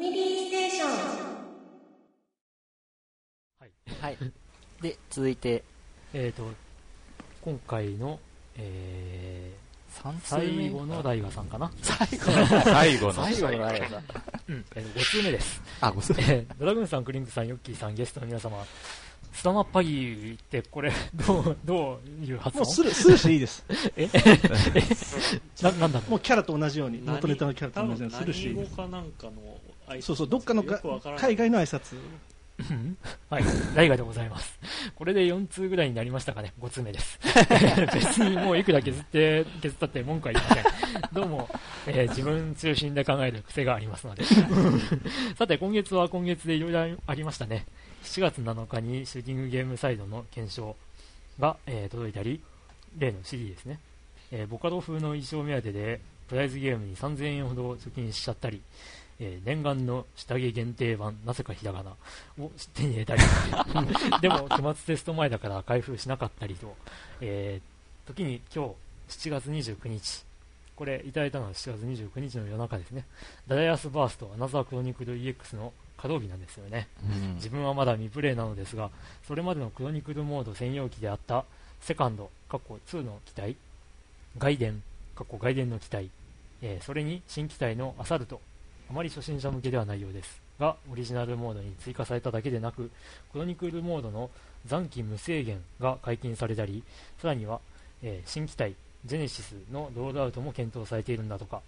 ミリーステーションはい。はい。で、続いて、えっ、と、今回の、え3ー、通目最後の大河さんかな？最後の、最後の。最後のライブさん。うん、えー、5通目です。あ、ごめんなさい。えードラグーンさん、クリンクさん、ヨッキーさん、ゲストの皆様、スタマッパギーって、これ、どう、どういう発音？もうスルー、スルーしていいです。な、なんだろもうキャラと同じように、何元ネタのキャラと多同じよう分にスルーしていいです。何語かなんかのそうそう、どっかの海外の挨拶。う。う んはい、大河でございます。これで4通ぐらいになりましたかね、5通目です。別にもういくら削って、削ったって文句は言いません。どうも、えー自分中心で考える癖がありますので。さて、今月は今月でいろいろありましたね。7月7日にシューティングゲームサイドの検証が、えー届いたり、例の CD ですね。えーボカロ風の衣装目当てで、プライズゲームに3000円ほど貯金しちゃったり、えー念願の下着限定版、なぜかひらがなを手に入れたり、でも期末テスト前だから開封しなかったりと、えー時に今日7月29日、これいただいたのは7月29日の夜中ですね、ダイヤスバーストアナザークロニクル EX の稼働日なんですよね。うん。自分はまだ未プレイなのですが、それまでのクロニクルモード専用機であったセカンド、過去2の機体、外伝、過去外伝の機体、えーそれに新機体のアサルト、あまり初心者向けではないようですが、オリジナルモードに追加されただけでなく、クロニクルモードの残機無制限が解禁されたり、さらには、えー新機体、ジェネシスのロールアウトも検討されているんだとか、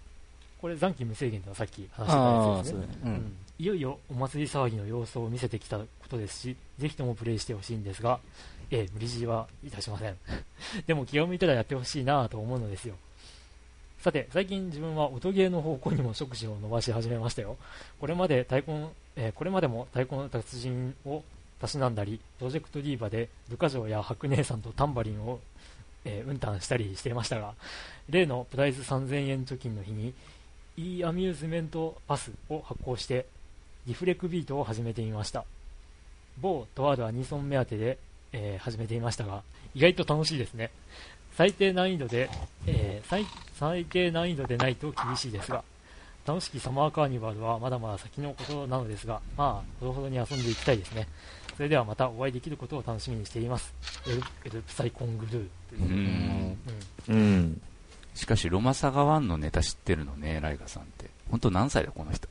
これ残機無制限とはさっき話してたやつですねそう。ね。ううんんいよいよお祭り騒ぎの様子を見せてきたことですし、ぜひともプレイしてほしいんですが、ええ無理強いはいたしません。でも気を向いたらやってほしいなぁと思うのですよ。さて、最近自分は音ゲーの方向にも触手を伸ばし始めましたよ。これまで太鼓、えーこれまでも太鼓の達人をたしなんだり、プロジェクトディーバで部下城や白姉さんとタンバリンを、えー、うんたんしたりしていましたが、例のプライズ3000円貯金の日に、e アミューズメントパスを発行して、リフレクビートを始めてみました。某とあるアニソン目当てで、えー始めていましたが、意外と楽しいですね。最低難易度で、えー最最低難易度でないと厳しいですが、楽しきサマーカーニバルはまだまだ先のことなのですが、まあ、ほどほどに遊んでいきたいですね。それではまたお会いできることを楽しみにしています。エルエルプサイコングルー。うんうん。しかし、ロマサガワンのネタ知ってるのね、ライガさんって。本当何歳だ、この人。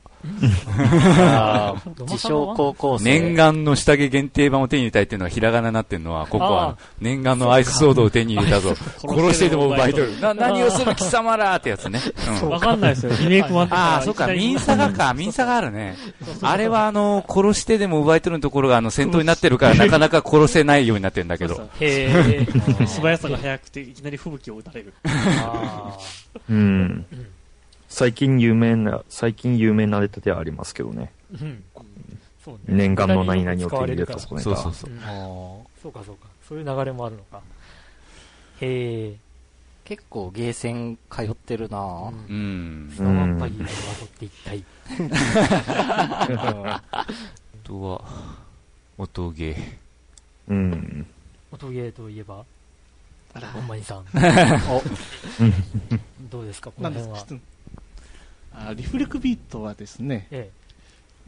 自称高校生。念願の下着限定版を手に入れたいっていうのはひらがなになってるのは、ここは念願のアイスソードを手に入れたぞ。殺してでも奪い取る。な、何をする貴様らってやつね。うんわかんないですよ。リメイクもあったああ、そっか、ミンサガか、ミンサガあるね。あれは、あの、殺してでも奪い取るところが、あの、戦闘になってるから、なかなか殺せないようになってるんだけど。へえ。素早さが速くて、いきなり吹雪を打たれる。あうん。うん最近有名な、最近有名なネタではありますけどね。ーうん。そうね。念願の何々を手に入れたそこネタ。そうそうそう。そうかそうか。そういう流れもあるのか。へえ。結構ゲーセン通ってるなぁ。うんうんス。タマッパギーをまとっていきたい。あとは、音ゲー。うん。音ゲーといえば、あらほんまにさん。どうですか、こなの辺は？あリフレクビートはですね、え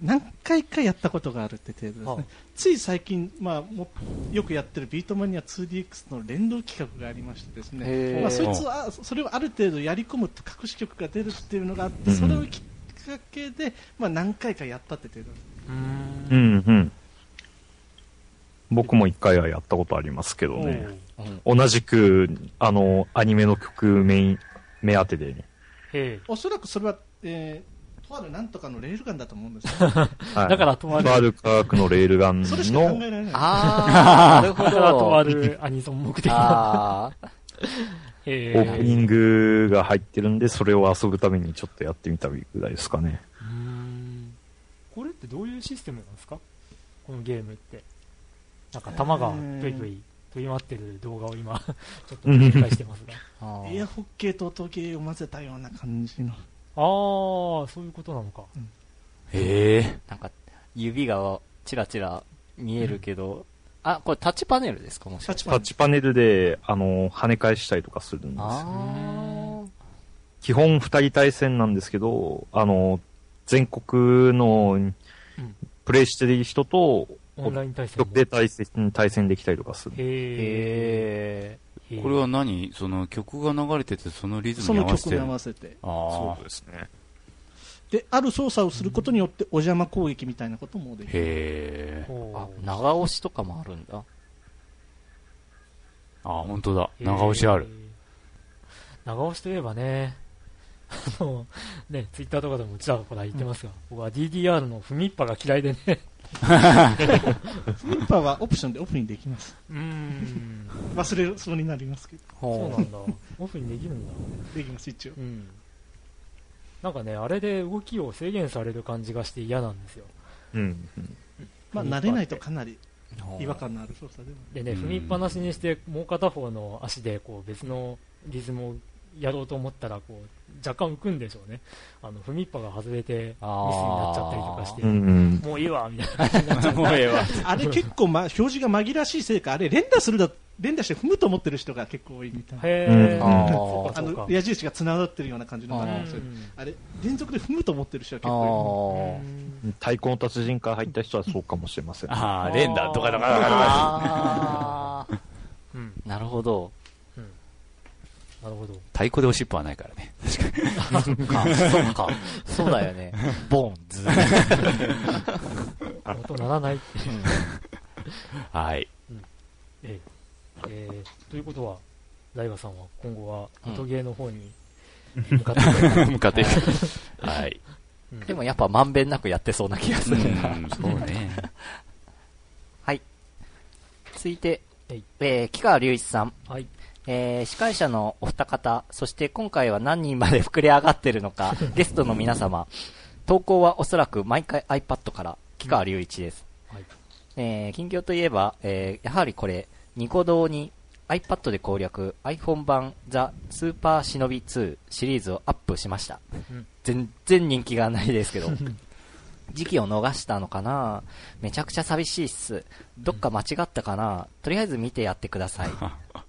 何回かやったことがあるって程度ですあね。つい最近、まあ、もよくやってるビートマニア 2DX の連動企画がありましてですね、まあ、そいつは、それをある程度やり込むと隠し曲が出るっていうのがあって、それをきっかけで、まあ、何回かやったって程度。うーんう。ん、うん。僕も一回はやったことありますけどおね。う同じく、あの、アニメの曲メイン、目当てでね。へおそらくそれは、えーとあるなんとかのレールガンだと思うんですよ。はいだからとあるとある科学のレールガンそれしか考の、えられない。あー、なるほえ。だからとあど。るアニソン目的な。あー、へオープニングが入ってるんで、それを遊ぶためにちょっとやってみたぐらいですかね。うーんこれってどういうシステムなんですか？このゲームって。なんか弾がぷいぷい飛び回ってる動画を今、ちょっと繰り返してますが。エアホッケーと音ゲーを混ぜたような感じの。あー、そういうことなのか。へえ。なんか、指がチラチラ見えるけど、あ、これタッチパネルですかもしかして。タッチパネタッチパネルで、あの、跳ね返したりとかするんですよ。あー。基本二人対戦なんですけど、あの、全国のプレイしてる人と、オンライン対戦で対戦対戦できたりとかする。へへーこれは何？その曲が流れてて、そのリズその曲にムに合わせて？る合わせて。あそうですね。で、ある操作をすることによってお邪魔攻撃みたいなこともであ。きる。へえ。長押しとかもあるんだ。あ、本当だ。長押しある。長押しといえばね、あの、ね、ツイッターとかでもちらほら言ってますが、僕は DDR の踏みっぱが嫌いでね、フリッパーはオプションでオフにできます。うーん、忘れそうになりますけど。そうなんだ。オフにできるんだ。できます、一応。うん。なんかね、あれで動きを制限される感じがして嫌なんですよ。うん。うんまあ、慣れないとかなり違和感のある操作でも。でね、うん踏みっぱなしにして、もう片方の足でこう別のリズムをやろうと思ったら、こう、若干浮くんでしょうね。あの、踏みっぱが外れてミスになっちゃったりとかしてう、ん。もういいわ、みたいな感じになっ。あれ結構、ま、表示が紛らしいせいか、あれ連打するだ、連打して踏むと思ってる人が結構多いみたいな。あの、。矢印が繋がってるような感じのがああれ、連続で踏むと思ってる人は結あ構ー太鼓の達人から入った人はそうかもしれません。ああ、連打、ドカドカドカドカ。あーうん。なるほど。なるほど。太鼓で押しっぱはないからね。か、そうか。そうだよね。ボンズ。音鳴らないって。はい。えええーということは、大河さんは今後は音ゲーの方に向かっていく、向かっていく。はい。うんでもやっぱまんべんなくやってそうな気がすうるな。ん、そうね。はい。続いてはい、えー、木川隆一さん。はい。えー司会者のお二方、そして今回は何人まで膨れ上がってるのか、ゲストの皆様、投稿はおそらく毎回 iPad から、木川隆一です。はい。えー近況といえば、えーやはりこれ、ニコ動に iPad で攻略 iPhone 版ザ・スーパーシノビ2シリーズをアップしました。うん全然人気がないですけど、時期を逃したのかな？めちゃくちゃ寂しいっす。どっか間違ったかな？とりあえず見てやってください。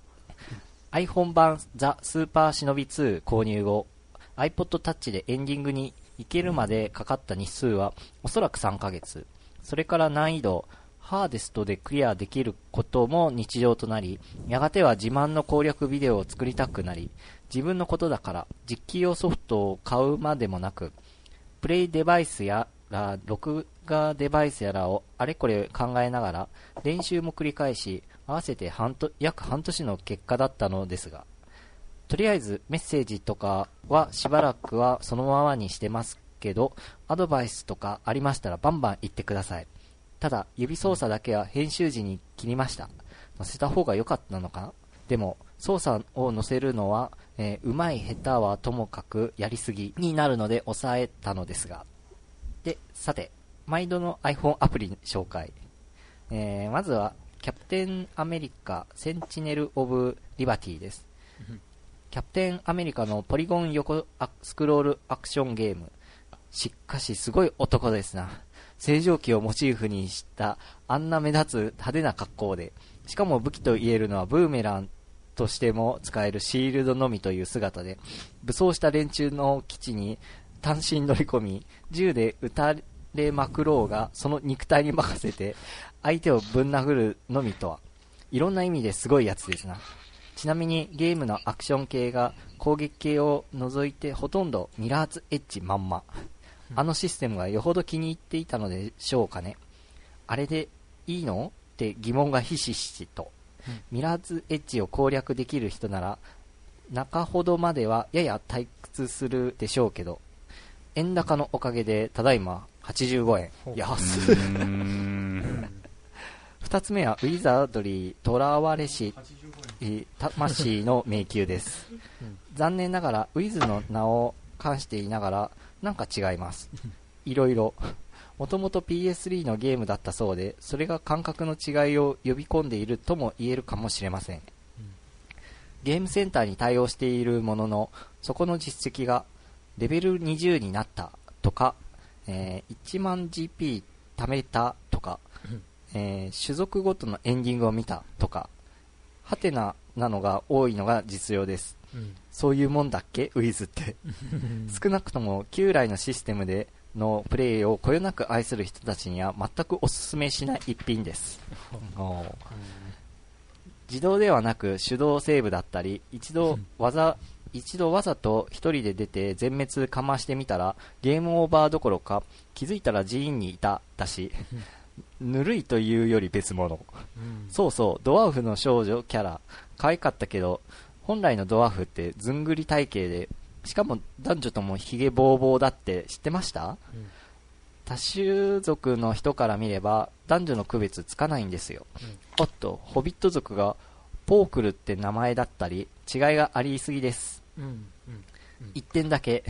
iPhone 版ザ・スーパーシノビ2購入後、iPod Touch でエンディングに行けるまでかかった日数はおそらく3ヶ月。それから難易度、ハーデストでクリアできることも日常となり、やがては自慢の攻略ビデオを作りたくなり、自分のことだから実機用ソフトを買うまでもなく、プレイデバイスやら、録画デバイスやらをあれこれ考えながら、練習も繰り返し、合わせて半と約半年の結果だったのですが、とりあえずメッセージとかはしばらくはそのままにしてますけど、アドバイスとかありましたらバンバン言ってください。ただ、指操作だけは編集時に切りました。載せた方が良かったのかな？でも、操作を載せるのは、えーうまい下手はともかくやりすぎになるので抑えたのですが。で、さて、毎度の iPhone アプリ紹介。えーまずは、キャプテンアメリカセンチネル・オブ・リバティです。キャプテンアメリカのポリゴン横アスクロールアクションゲーム。しかしすごい男ですな。正常期をモチーフにしたあんな目立つ派手な格好で、しかも武器と言えるのはブーメランとしても使えるシールドのみという姿で、武装した連中の基地に単身乗り込み、銃で撃たれまくろうが、その肉体に任せて、相手をぶん殴るのみとは、いろんな意味ですごいやつですな。ちなみにゲームのアクション系が攻撃系を除いてほとんどミラーズエッジまんま。あのシステムがよほど気に入っていたのでしょうかね。あれでいいのって疑問がひしひしと。ミラーズエッジを攻略できる人なら、中ほどまではやや退屈するでしょうけど、円高のおかげでただいま85円。安い。二つ目はウィザードリー、囚われし、魂の迷宮です。残念ながら、ウィズの名を冠していながら、なんか違います。いろいろ。もともと PS3 のゲームだったそうで、それが感覚の違いを呼び込んでいるとも言えるかもしれません。ゲームセンターに対応しているものの、そこの実績がレベル20になったとか、えー1万 GP 貯めた、えー種族ごとのエンディングを見たとか、ハテナなのが多いのが実用です。うんそういうもんだっけ？ウィズって。少なくとも旧来のシステムでのプレイをこよなく愛する人たちには全くおすすめしない一品です。自動ではなく手動セーブだったり、一度わざ、一度わざと一人で出て全滅かましてみたら、ゲームオーバーどころか、気づいたら寺院にいた、だし、ぬるいというより別物。うんそうそう、ドワーフの少女キャラ、可愛かったけど、本来のドワーフってずんぐり体型で、しかも男女ともヒゲボーボーだって知ってました、うん多種族の人から見れば男女の区別つかないんですよ。うんおっと、ホビット族がポークルって名前だったり、違いがありすぎです。うんうん一点だけ、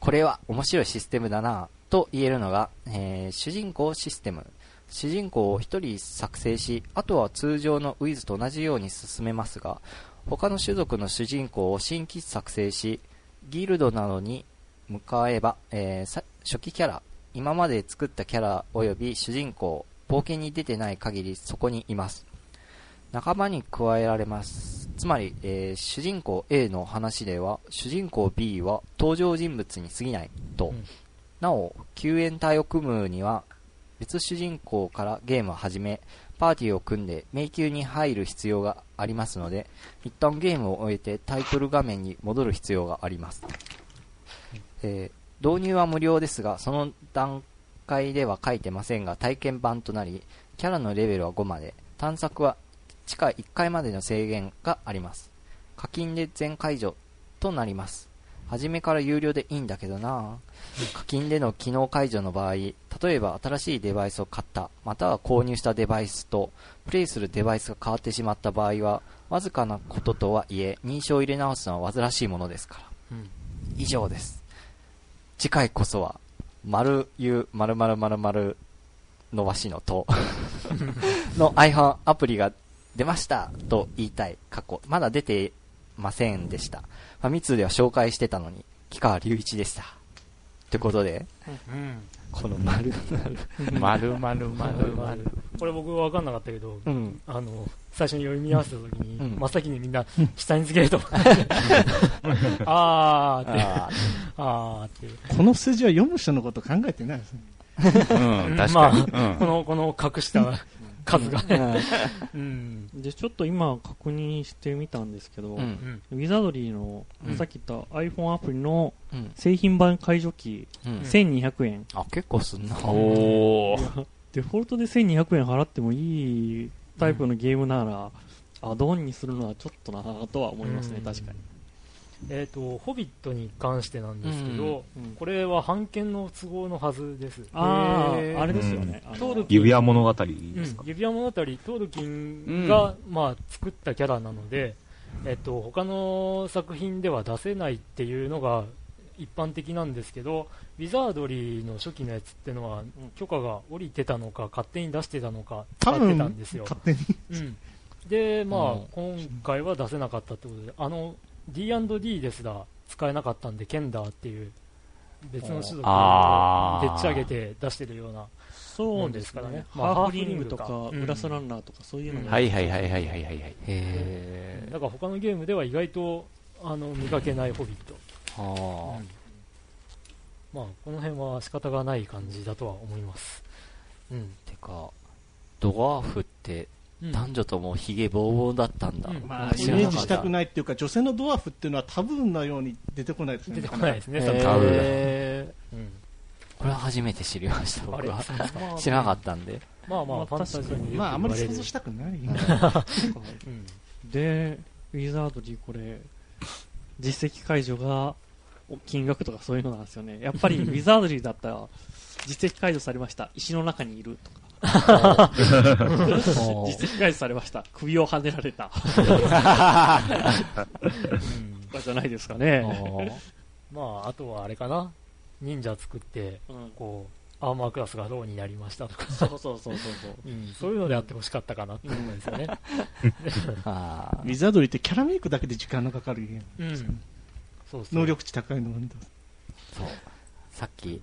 これは面白いシステムだなと言えるのが、えー主人公システム。主人公を一人作成し、あとは通常のウィズと同じように進めますが、他の種族の主人公を新規作成し、ギルドなどに向かえば、えーさ初期キャラ、今まで作ったキャラ及び主人公、冒険に出てない限りそこにいます。仲間に加えられます。つまり、えー主人公 A の話では、主人公 B は登場人物に過ぎないと。うんなお、救援隊を組むには、別主人公からゲームを始め、パーティーを組んで迷宮に入る必要がありますので、一旦ゲームを終えてタイトル画面に戻る必要があります。えー導入は無料ですが、その段階では書いてませんが、体験版となり、キャラのレベルは5まで、探索は地下1階までの制限があります。課金で全解除となります。初めから有料でいいんだけどな課金での機能解除の場合、例えば新しいデバイスを買った、または購入したデバイスと、プレイするデバイスが変わってしまった場合は、わずかなこととはいえ、認証を入れ直すのは煩わしいものですから。うん以上です。次回こそは、丸ゆ丸々丸々伸ばしのと、の iPhone アプリが出ましたと言いたい過去。まだ出てませんでした。ファミ通では紹介してたのに、木川隆一でした。ってことで、うんこの丸々、まるまるまるまる。これ僕分かんなかったけど、うん。あの、最初に読み合わせた時に、うん真っ先にみんな、下につけると。あーって、ああーっていう。この数字は読む人のこと考えてないですね。うん、確かに。この、この隠した数がね。ーうん。で、ちょっと今確認してみたんですけど、うん。ウィザードリーの、うんさっき言った iPhone アプリのうん。製品版解除機、うん。1200円。あ、結構すんな。おー。デフォルトで1200円払ってもいいタイプのゲームなら、アドオンにするのはちょっとなとは思いますね、うん確かに。えっ、と、ホビットに関してなんですけど、うんこれは版権の都合のはずです。ああ、あれですよね。あのトールキン指輪物語でうんすか、指輪物語、トールキンが、まあ、作ったキャラなので、えっと、他の作品では出せないっていうのが一般的なんですけど、ウィザードリーの初期のやつってのは、許可が下りてたのか、勝手に出してたのか、使って多分たんですよ。勝手に。うん、で、まあ、うん今回は出せなかったってことで、あの、D&D ですら使えなかったんで、ケンダーっていう別の種族をでっち上げて出してるような、そうですからね。まあハーフリングとか、ハーフリングかグラスランナーとか、そういうのもはいはいはいはいはいはいはい。へだから他のゲームでは意外とあの見かけないホビット。ー。あうんまあ、この辺は仕方がない感じだとは思います。うん。ー。てか、ドワーフってうん男女ともヒゲボーボーだったんだ。うんまあ、イメージしたくないっていうか、女性のドワーフっていうのはタブーなように出てこないですね。出てこないですね、へ多分タブーーうん。これは初めて知りました、僕は。まあ知らなかったんで。まあまあ、まあファンタジーに。まあ、あんまり想像したくない。うん。で、ウィザードリーこれ、実績解除がお金額とかそういうのなんですよね。やっぱりウィザードリーだったら、実績解除されました。石の中にいるとか。実績解除されました。首をはねられた。とかじゃないですかね。まあ、あとはあれかな。忍者作って、うんこう、アーマークラスがローになりましたとか、そうそうそうそうそう。うん、そういうのであってほしかったかなって思うんですよね。あウィザードリーってキャラメイクだけで時間のかかるゲーム。うん。そうそう。能力値高いのなんだ。そう。さっき、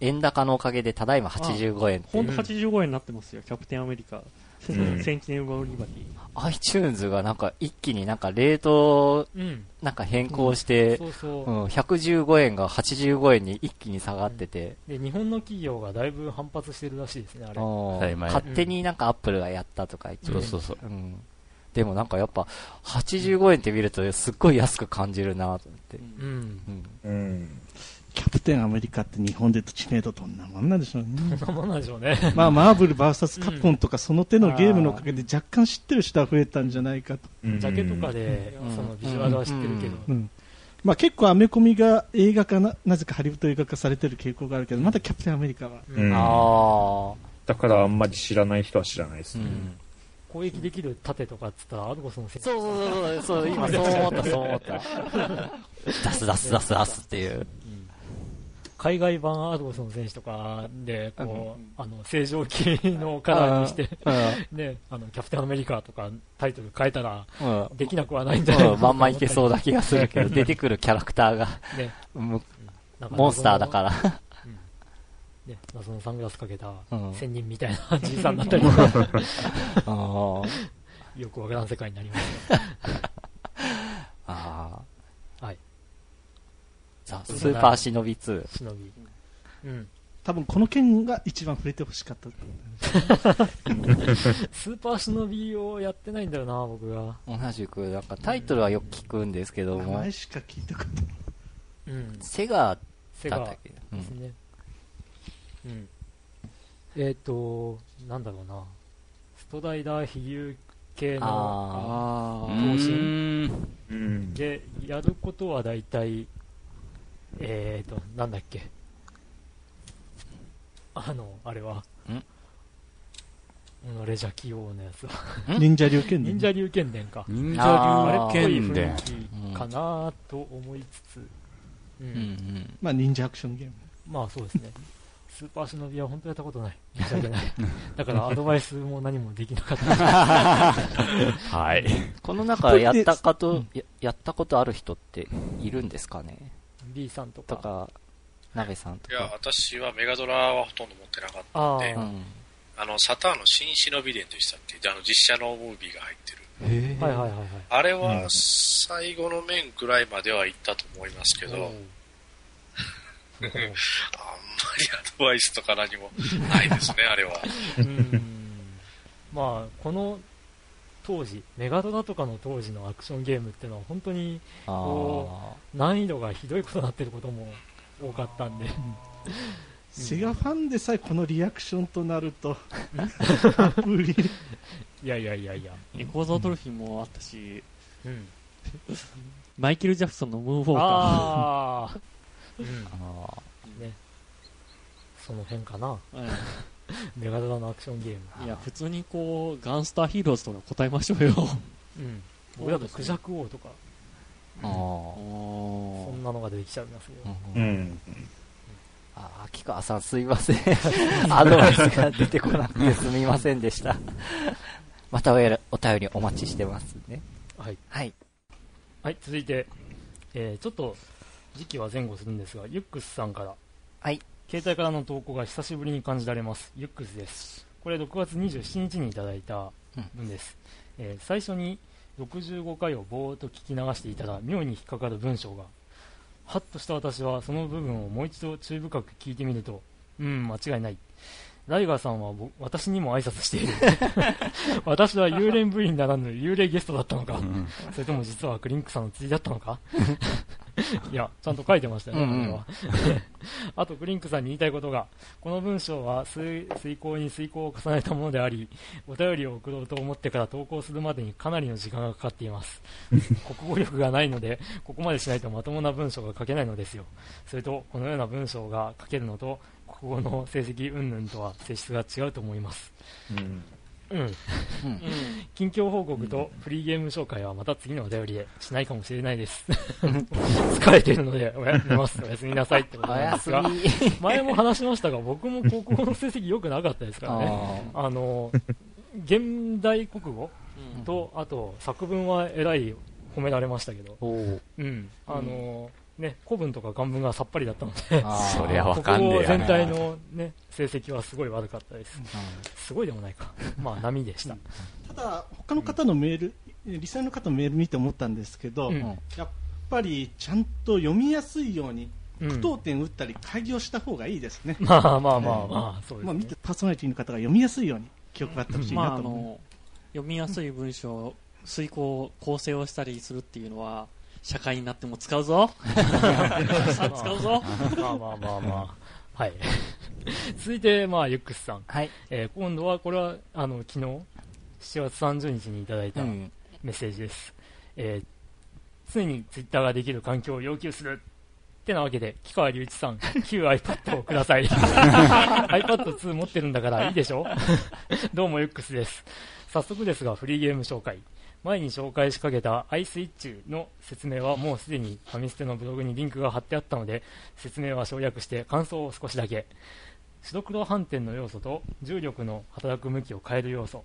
円高のおかげでただいま85円ってほんと85円になってますよ、キャプテンアメリカ。うん センチネルゴリバティ。iTunes がなんか一気になんかレートうん。なんか変更して、そうそう。うん、115円が85円に一気に下がってて、で、日本の企業がだいぶ反発してるらしいですね、あれ。勝手になんかアップルがやったとか言って、そうそうそう。うん。でもなんかやっぱ、85円って見るとすっごい安く感じるなと思って。うん。うん。うん。キャプテンアメリカって日本でと知名度どんなもんなんでしょうね。そんなもんなんでしょうね。まあ、マーブル VS カプコンとかその手のゲームのおかげで若干知ってる人は増えたんじゃないかと。ジャケとかでう、んそのビジュアルは知ってるけど。うん。まあ結構アメコミが映画化な、なぜかハリウッド映画化されてる傾向があるけど、まだキャプテンアメリカは。うんうんあだからあんまり知らない人は知らないですあ。うね。ん。攻撃できる盾とかっつったら、アドゴスのせそうそうそうそう、そう今そう思った、そう思った。出す出す出す出すっていう。海外版アドゴスの選手とかで、こう、あの、正常期のカラーにして、ね、あの、キャプテンアメリカとかタイトル変えたら。できなくはないんじゃないうん、まんまいけそうだ。な気がするけど、出てくるキャラクターが、ね、モンスターだから。ね、謎のサングラスかけたうん。仙人みたいなじいさんだったりとか、よくわからん世界になりますあー。はい。ザ・スーパーシノビ2。よ、忍び。うん。多分この件が一番触れてほしかった。スーパー忍びをやってないんだよな、僕が。同じく、なんかタイトルはよく聞くんですけども名前、しか聞いたことうん。セガセガだったっけ？うん。ですね。うん。えっ、と、なんだろうな。ストライダー飛竜系のああう投資ーん。うん。で、やることは大体、えっ、と、なんだっけ？あの、あれは。ん？己じゃ器用なやつは。忍者流剣伝忍者龍剣伝か。忍あーあれっぽい者流剣伝雰。囲気かなと思いつつ、ううんうん。まあ忍者アクションゲーム。まあそうですね。スーパー忍びは本当やったことない。申し訳ない。だからアドバイスも何もできなかった。はい。この中やったかと、ややったことある人っているんですかね？B さんとか。とか、鍋さんといや、か。私はメガドラはほとんど持ってなかったんであ、うん。あの、サターンの新忍び伝でしたっけであの、実写のムービーが入ってる。へはいはいはいはい。あれはうん最後の面くらいまでは行ったと思いますけど、あんまりアドバイスとか何もないですね、あれは。うんまあ、この当時、メガドラとかの当時のアクションゲームっていうのは本当にあこ難易度がひどいことになってることも多かったんで、セガファンでさえこのリアクションとなると、無理。いやいやいやいや、エコーゾードルフィンもあったし、うん、マイケル・ジャクソンのムー。ンウォーカああ、うん、あ ね、その辺かな、ー。メガドラのアクションゲーム。うんいや、普通にこう、ガンスターヒーローズとか答えましょうよ。うん、僕だとクジャク王とか、あ。あそんなのが出てきちゃいますよ。あ。ううんん。あ、秋川さんすいません。アドバイスが出てこなくてすみませんでした。またおやお便りお待ちしてますね。はい、はい。はい、続いて、えーちょっと時期は前後するんですが、ユックスさんから、はい。携帯からの投稿が久しぶりに感じられます。ユックスです。これ6月27日にいただいた文です。えー最初に65回をぼーっと聞き流していたら、妙に引っかかる文章が、はっとした私はその部分をもう一度注意深く聞いてみると、うん、間違いない。ライガーさんはぼ私にも挨拶している。私は幽霊部員ならぬ幽霊ゲストだったのか。それとも実はクリンクさんの釣りだったのか いや、ちゃんと書いてましたよね、うんうんこれは。あと、クリンクさんに言いたいことが、この文章は遂遂行に遂行を重ねたものであり、お便りを送ろうと思ってから投稿するまでにかなりの時間がかかっています。国語力がないので、ここまでしないとまともな文章が書けないのですよ。それと、このような文章が書けるのと、国語の成績云々とは性質が違うと思います。うん。うん。近況報告とフリーゲーム紹介はまた次のお便りでしないかもしれないです。疲れているのでおや寝ます。おやすみなさいってことおなんですが。前も話しましたが、僕も高校の成績良くなかったですからね。ああの、現代国語と、あと作文はえらい褒められましたけど、うん。あの、ね、古文とか漢文がさっぱりだったので、そりゃわかんねえやな国語全体のね、成績はすごい悪かったです。すごいでもないか。まあ、波でした。ただ、他の方のメール、リスナーの方のメール見て思ったんですけど、うんやっぱりちゃんと読みやすいように、うん句読点打ったり、開業した方がいいですね。まあまあまあまあ、そうですねまあ見て。パーソナリティの方が読みやすいように記憶があってほしいまあ、なと思う。あの、読みやすい文章を遂行、構成をしたりするっていうのは、社会になっても使うぞ使うぞまあまあまあまあ。はい。続いて、まあ、ユックスさん。はい。えー今度は、これは、あの、昨日、7月30日にいただいたうん。メッセージです。えー常にツイッターができる環境を要求する。ってなわけで、木川隆一さん、旧 iPad をください。iPad2 持ってるんだからいいでしょ？どうもユックスです。早速ですが、フリーゲーム紹介。前に紹介しかけた iSwitch の説明はもうすでにファミステのブログにリンクが貼ってあったので、説明は省略して感想を少しだけ。白黒反転の要素と重力の働く向きを変える要素。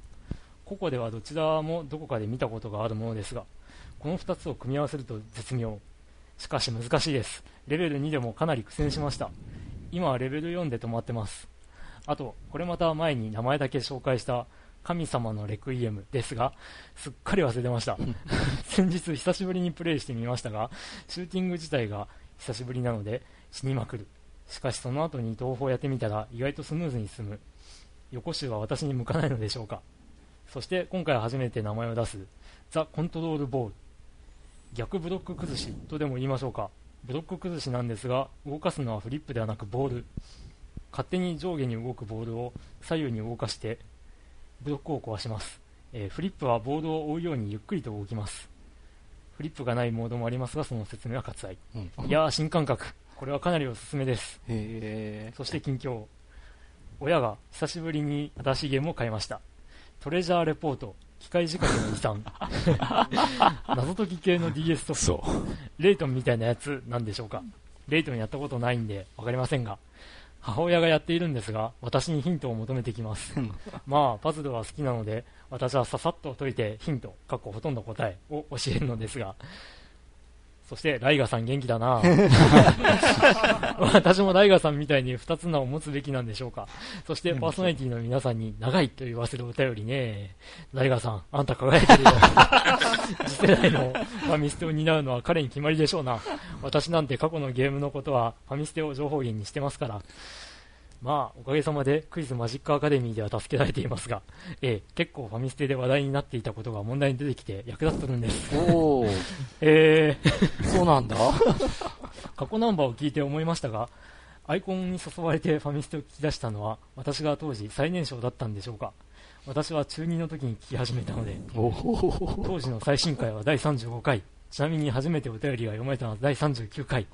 個々ではどちらもどこかで見たことがあるものですが、この2つを組み合わせると絶妙。しかし難しいです。レベル2でもかなり苦戦しました。今はレベル4で止まってます。あと、これまた前に名前だけ紹介した神様のレクイエムですが、すっかり忘れてました。先日久しぶりにプレイしてみましたが、シューティング自体が久しぶりなので死にまくる。しかしその後に東宝やってみたら意外とスムーズに進む。横州は私に向かないのでしょうか。そして今回初めて名前を出すザ・コントロールボール。逆ブロック崩しとでも言いましょうか。ブロック崩しなんですが、動かすのはフリップではなくボール。勝手に上下に動くボールを左右に動かして、ブロックを壊します。えーフリップはボールを追うようにゆっくりと動きます。フリップがないモードもありますが、その説明は割愛。うんいやー、新感覚。これはかなりおすすめです。へそして近況。親が久しぶりに新しいゲームを買いました。トレジャーレポート、機械仕掛けの遺産。謎解き系の DS ソフト。そう。レイトンみたいなやつなんでしょうか。レイトンやったことないんでわかりませんが、母親がやっているんですが、私にヒントを求めてきます。まあ、パズルは好きなので、私はささっと解いてヒント、過去ほとんど答えを教えるのですが、そして、ライガさん元気だな 私もライガさんみたいに二つ名を持つべきなんでしょうか。そして、パーソナリティの皆さんに長いと言わせるお便りね。ライガさん、あんた輝いてるよ。次世代のファミステを担うのは彼に決まりでしょうな。私なんて過去のゲームのことはファミステを情報源にしてますから。まあ、おかげさまでクイズマジックアカデミーでは助けられていますが、ええ、結構ファミステで話題になっていたことが問題に出てきて役立ってるんです。おー、えー、そうなんだ。過去ナンバーを聞いて思いましたが、アイコンに誘われてファミステを聞き出したのは、私が当時最年少だったんでしょうか。私は中2の時に聞き始めたので、当時の最新回は第35回、ちなみに初めてお便りが読まれたのは第39回。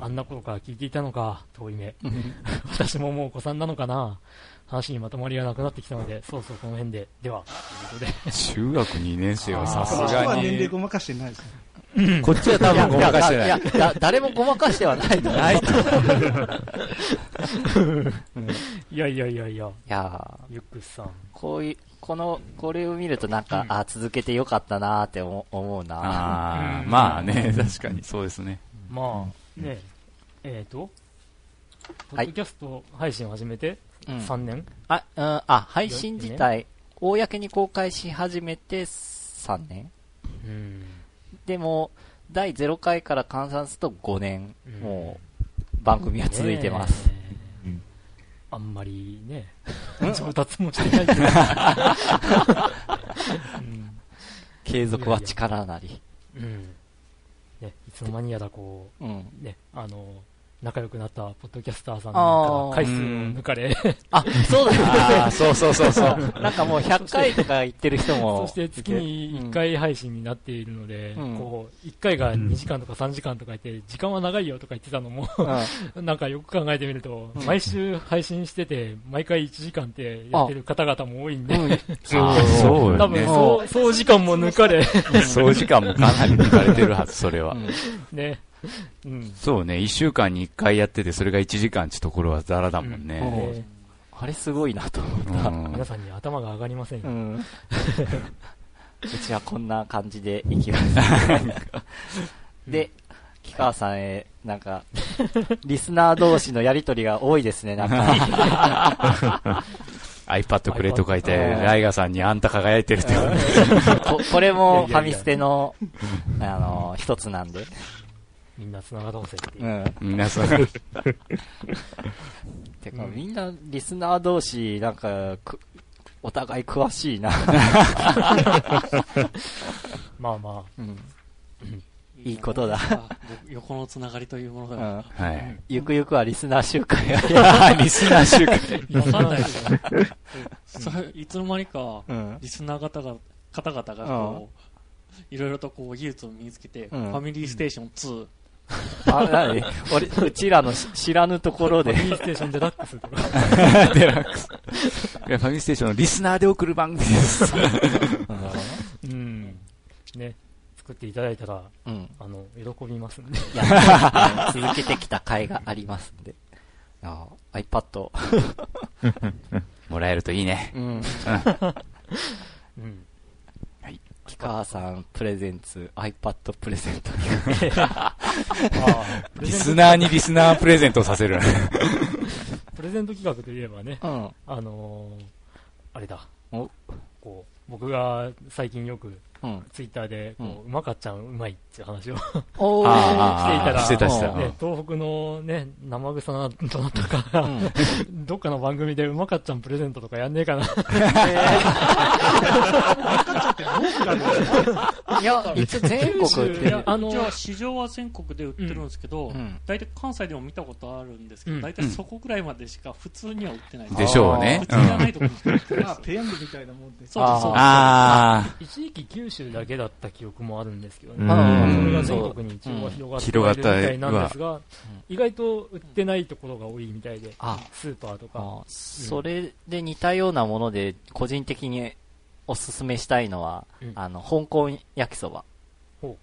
あんな頃から聞いていたのか、遠い目。私ももうお子さんなのかな。話にまとまりがなくなってきたので、そうそうこの辺で。では、ということで。中学2年生はさすがは年齢に。ごまかしてないですね。こっちは多分ごまかしてないいや、。いやだ誰もごまかしてはないと思う。ないと いやいやいやいや、いやーゆっくっさん。こういう、この、これを見るとなんか、あ、続けてよかったなーって思思うな。ああ、うん。まあね、確かに。そうですね。まあ、ねえ、っ、と、ポッドキャスト配信を始めて？うん。3年、あ、うん、あ、配信自体、公に公開し始めて3年。うん、でも、第0回から換算すると5年、うん。もう、番組は続いてます。あんまりね、上達もしてないけど、うん継続は力なり。うんね、いつの間にやらこうん。う、ね、あの、仲良くなったポッドキャスターさんあーから回数を抜かれ、あ、そうだああ、そうそうそうそう。なんかもう100回とか言ってる人も。そして月に1回配信になっているので、うんこう、1回が2時間とか3時間とか言って、時間は長いよとか言ってたのも、うん。なんかよく考えてみると、うん毎週配信してて、毎回1時間ってやってる方々も多いんで、うん。ああそうよ多分ね。そう、総時間も抜かれ、総時間もかなり抜かれてるはず、それは。ね。うん。そうね、一週間に一回やってて、それが1時間ってところはザラだもんね。ねあれすごいなと思った。うん皆さんに頭が上がりませんよ。うん。うちはこんな感じでいきます。で、木川さんへ、なんか、リスナー同士のやりとりが多いですね、なんか。iPad くれと書いて、うんライガさんにあんた輝いてるって。ここれもファミステの、あの、一つなんで。みんな繋がろうぜっていうう。ん。皆さん。てか、みんなリスナー同士、なんか、くお互い詳しいな。まあまうん。いいことだ横のつながりというものが。うん。はい。ゆくゆくはリスナー集会が。リスナー集会。わかんないですよ。それいつの間にか、うん。リスナー方が、方々がこう、いろいろとこう技術を身につけて、うんファミリーステーション2、あ、なに俺、うちらのし知らぬところあ。でファミリーステーションデラックスとか。デラックス。いや、ファミリーステーションのリスナーで送る番組です。うん。ね。作っていただいたら、うん。あの、喜びますんで。いや、続けてきた回がありますんで。あ iPad。もらえるといいね。うん。うん。木川さんプレゼンツ iPad プレゼント。ああ、プレリスナーにリスナープレゼントさせる。ト、プレゼント企画といえばね、うん。あのー、あれだ。おこう、僕が最近よくうん。ツイッターで、こう、うんうまかっちゃんうまいっていう話を していたらしてたしてた。うんね、東北のね、生臭などなたかが、うん。どっかの番組でうまかっちゃんプレゼントとかやんねえかな。いや、一応全国っていやあの一応市場は全国で売ってるんですけど、うん。大体関西でも見たことあるんですけど、うん。大体そこぐらいまでしか普通には売ってない。でしょうね。普。通じゃないところに売ってないまあ、ペヤングみたいなもんで。そうそうです。あ一時期九州だけだった記憶もあるんですけどね。うん。それが全国に一応は広がってるみたいなんですが、意外と売ってないところが多いみたいで、あ、スーパーとか。あそれで似たようなもので、個人的におすすめしたいのは、うん。あの、香港焼きそば。ほ。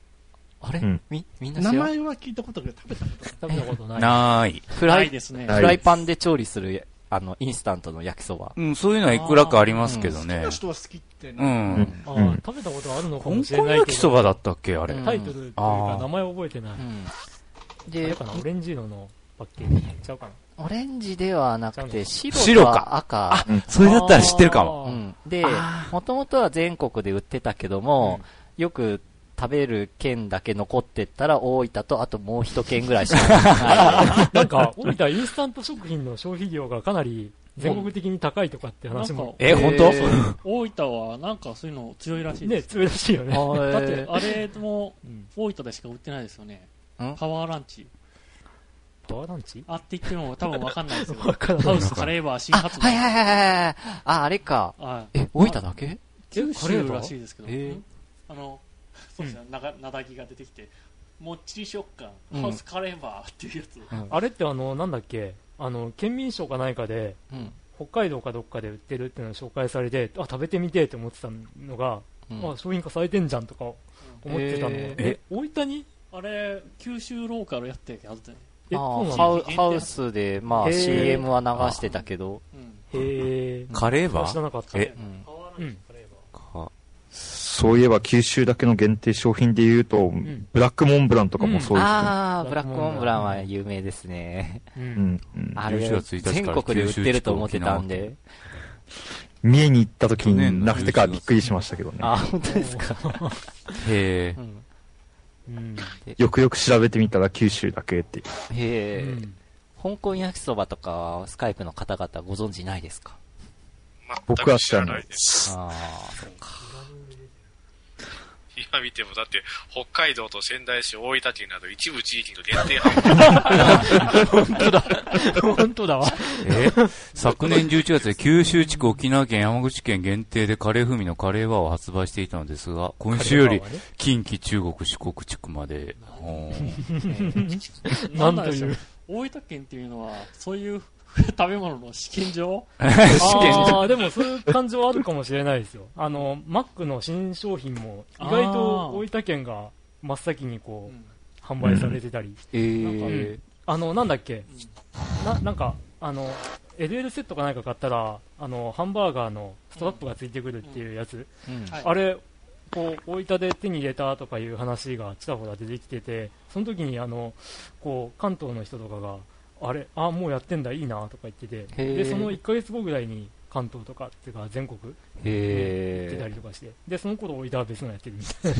あれ、うん。み、みんな名前は聞いたことが食べたことが食べたことなあ。い。なーい。フライ、フライパンで調理する、あの、インスタントの焼きそば。うん、そういうのはいくらかありますけどね好きな。人は好きってうね。ん。うん食べたことあるのか香もしれないけど。港焼きそばだったっけあれ。うんタイトルっていうあかー名前覚えてない。うん。あれでか、な？オレンジ色のパッケージちゃうかなオレンジではなくて、白白かか赤。それだったら知ってるかも。あーうん。で、もともとは全国で売ってたけども、よく食べる県だけ残ってったら大分とあともう一県ぐらいしか ない。なんか、大分インスタント食品の消費量がかなり全国的に高いとかって話も、え、本当？えー大分はなんかそういうの強いらしいでね、す。強いらしいよね。だってえあれもうん大分でしか売ってないですよねん？パワーランチ。パワーランチ？あって言っても多分わかんないですよ。わからないハウスカレーバー新あ、発売。はいはいはいはい。あ、あれか。はいえ、大分だけ？九州らしいですけど。へーんあの、そうですね、ながなだぎが出てきて、もっちり食感、うんハウスカレーバーっていうやつ。あれってあの、なんだっけ、あの、県民賞か何かで、うん。北海道かどっかで売ってるっていうのを紹介されて、あ、食べてみてって思ってたのが、うんあ、商品化されてんじゃんとか思ってたの。えーえ、大分に？あれ、九州ローカルやってるはずで。え、あそうなんだーハウハウスで、まあ CM は流してたけど、うん。へー。カレーバー？知らなかった。え？うんーランチカレーバー。かそういえば九州だけの限定商品で言うと、んブラックモンブランとかもそうですね。ああ、ブラックモンブランは有名ですね。う。うんんうんあれ、11月1日から全国で売ってると思ってたんで。三重に行った時になくてかびっくりしましたけどね。あ、本当ですか。へえう。んうん。よくよく調べてみたら九州だけっていう。へえ、うん香港焼きそばとか、スカイプの方々ご存知ないですか？僕は知らないです。ああ、そっか。今見ても、だって、北海道と仙台市、大分県など一部地域の限定 販売。本当だわ。え昨年11月で九州地区沖縄県山口県限定でカレー風味のカレーバーを発売していたのですが、今週より近畿、中国、四国地区まで。なんとでしょいう。大分県っていうのは、そういう 食べ物の試験場？ああ、でもそういう感情はあるかもしれないですよ。あの、マックの新商品も意外と大分県が真っ先にこうんう、販売されてたり。ええあの、なんだっけ、な、なんか、あの、LL セットか何か買ったら、あの、ハンバーガーのストラップがついてくるっていうやつ。うん。はい。あれ、こう、大分で手に入れたとかいう話がちらほら出てきてて、その時にあの、こう、関東の人とかが、あれ、あ、もうやってんだ、いいな、とか言ってて、で、その1ヶ月後ぐらいに関東とか、っていうか全国行ってたへりとかして、で、その頃大分は別のやってるみたい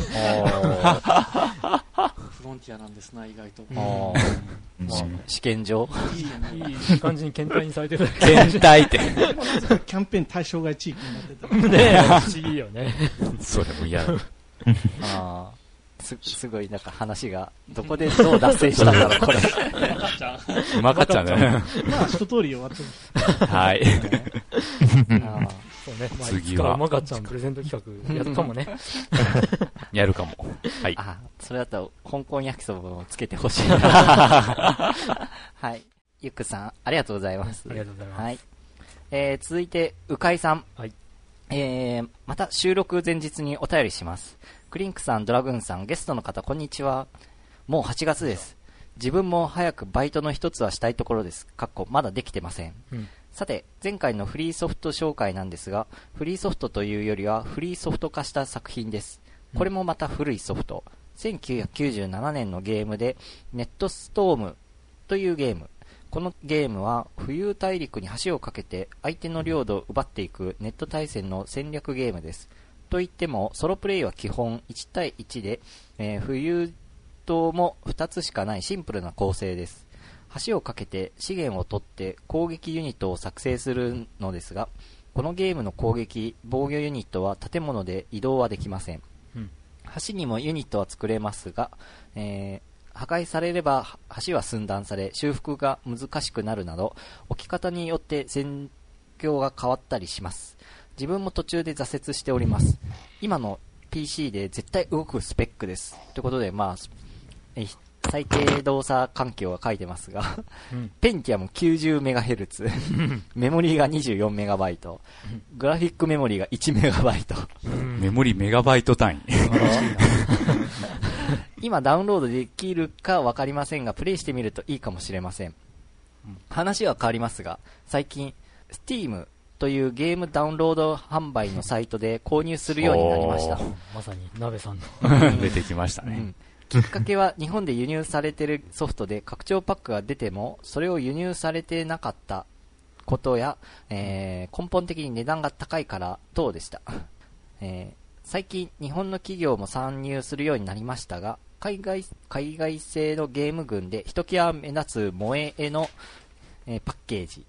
あ フロンティアなんですな、意外と。ーあーまあ試験場な。いい感じに検体にされてる。検体って。キャンペーン対象外地域になってた。ね不思議よね。それも嫌だ。あーす、すごいなんか話が、どこでどう脱線したんだろう、これ。うまかっちゃうね。まあ、一通り終わってる。はい。あーそうね。まあ、い次かうまかっちゃんプレゼント企画やるかもね。やるかも。はい。あ、それだったら、香港焼きそばをつけてほしいな。はい。ゆっくさん、ありがとうございます。ありがとうございます。はい。えー、続いて、うかいさん。はい。えー、また収録前日にお便りします。クリンクさん、ドラグーンさん、ゲストの方、こんにちは。もう8月です。自分も早くバイトの一つはしたいところです。かっこ、まだできてません。うんさて、前回のフリーソフト紹介なんですが、フリーソフトというよりはフリーソフト化した作品です。これもまた古いソフト。1997年のゲームで、ネットストームというゲーム。このゲームは浮遊大陸に橋を架けて相手の領土を奪っていくネット対戦の戦略ゲームです。といっても、ソロプレイは基本1対1で、えー浮遊島も2つしかないシンプルな構成です。橋を架けて資源を取って攻撃ユニットを作成するのですが、このゲームの攻撃、防御ユニットは建物で移動はできません。うん橋にもユニットは作れますが、えー破壊されれば橋は寸断され修復が難しくなるなど置き方によって戦況が変わったりします自分も途中で挫折しております。今の PC で絶対動くスペックです。ということでまあえ最低動作環境が書いてますが、うん。ペンティアム 90MHz メモリーが 24MB グラフィックメモリーが 1MB うんメモリメガバイト単位。今ダウンロードできるかわかりませんが、プレイしてみるといいかもしれません。話は変わりますが、最近、Steam というゲームダウンロード販売のサイトで購入するようになりました。まさに、鍋さんの。出てきましたね。うんきっかけは日本で輸入されてるソフトで拡張パックが出ても、それを輸入されてなかったことや、えー根本的に値段が高いから等でした？えー最近日本の企業も参入するようになりましたが、海外、海外製のゲーム群でひときわ目立つ萌え絵の、えーパッケージ。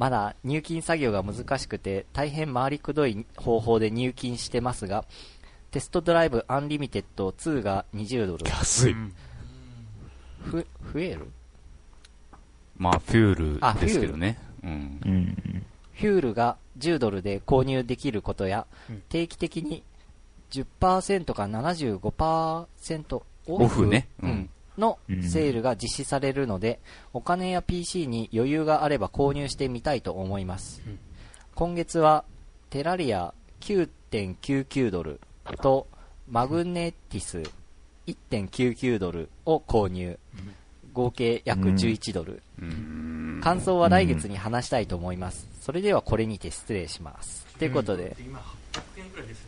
まだ入金作業が難しくて大変回りくどい方法で入金してますが、 Test Drive Unlimited 2が20ドル。安い。ふ、増える？まあ、フュールですけどね。うん。うん。フュールが10ドルで購入できることや、うん定期的に10%か75%オオフねううんんのうんセールが実施されるので、お金や PC に余裕があれば購入してみたいと思います。うん今月はテラリア9.99ドルとマグネティス1.99ドルを購入。合計約11ドル。うん。感想は来月に話したいと思います。それではこれにて失礼します。ということで、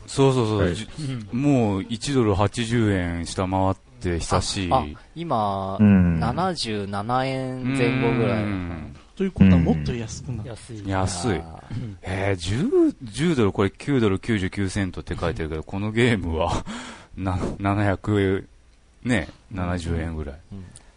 そうそうそう。はいじもう1ドル80円下回って久しい。あ、今、うん77円前後ぐらい。うんということはもっと安くなる。安い。安い。えー、10、10ドル、これ9ドル99セントって書いてるけど、このゲームは、な、700、ね、70円ぐらい。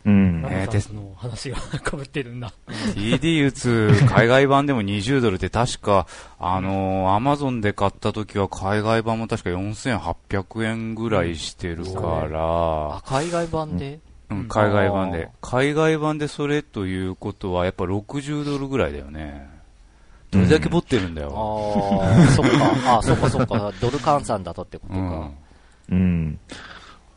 うん。えーの話が 被ってるんだ。TD 打つ海外版でも20ドルって確か、あのー、アマゾンで買った時は海外版も確か4800円ぐらいしてるからあ、、海外版で、うん、海外版で。海外版でそれということは、やっぱ60ドルぐらいだよね。どれだけ持ってるんだあよ。あ、そっか、あそっかそっか、ドル換算だとってことか。うん。うん。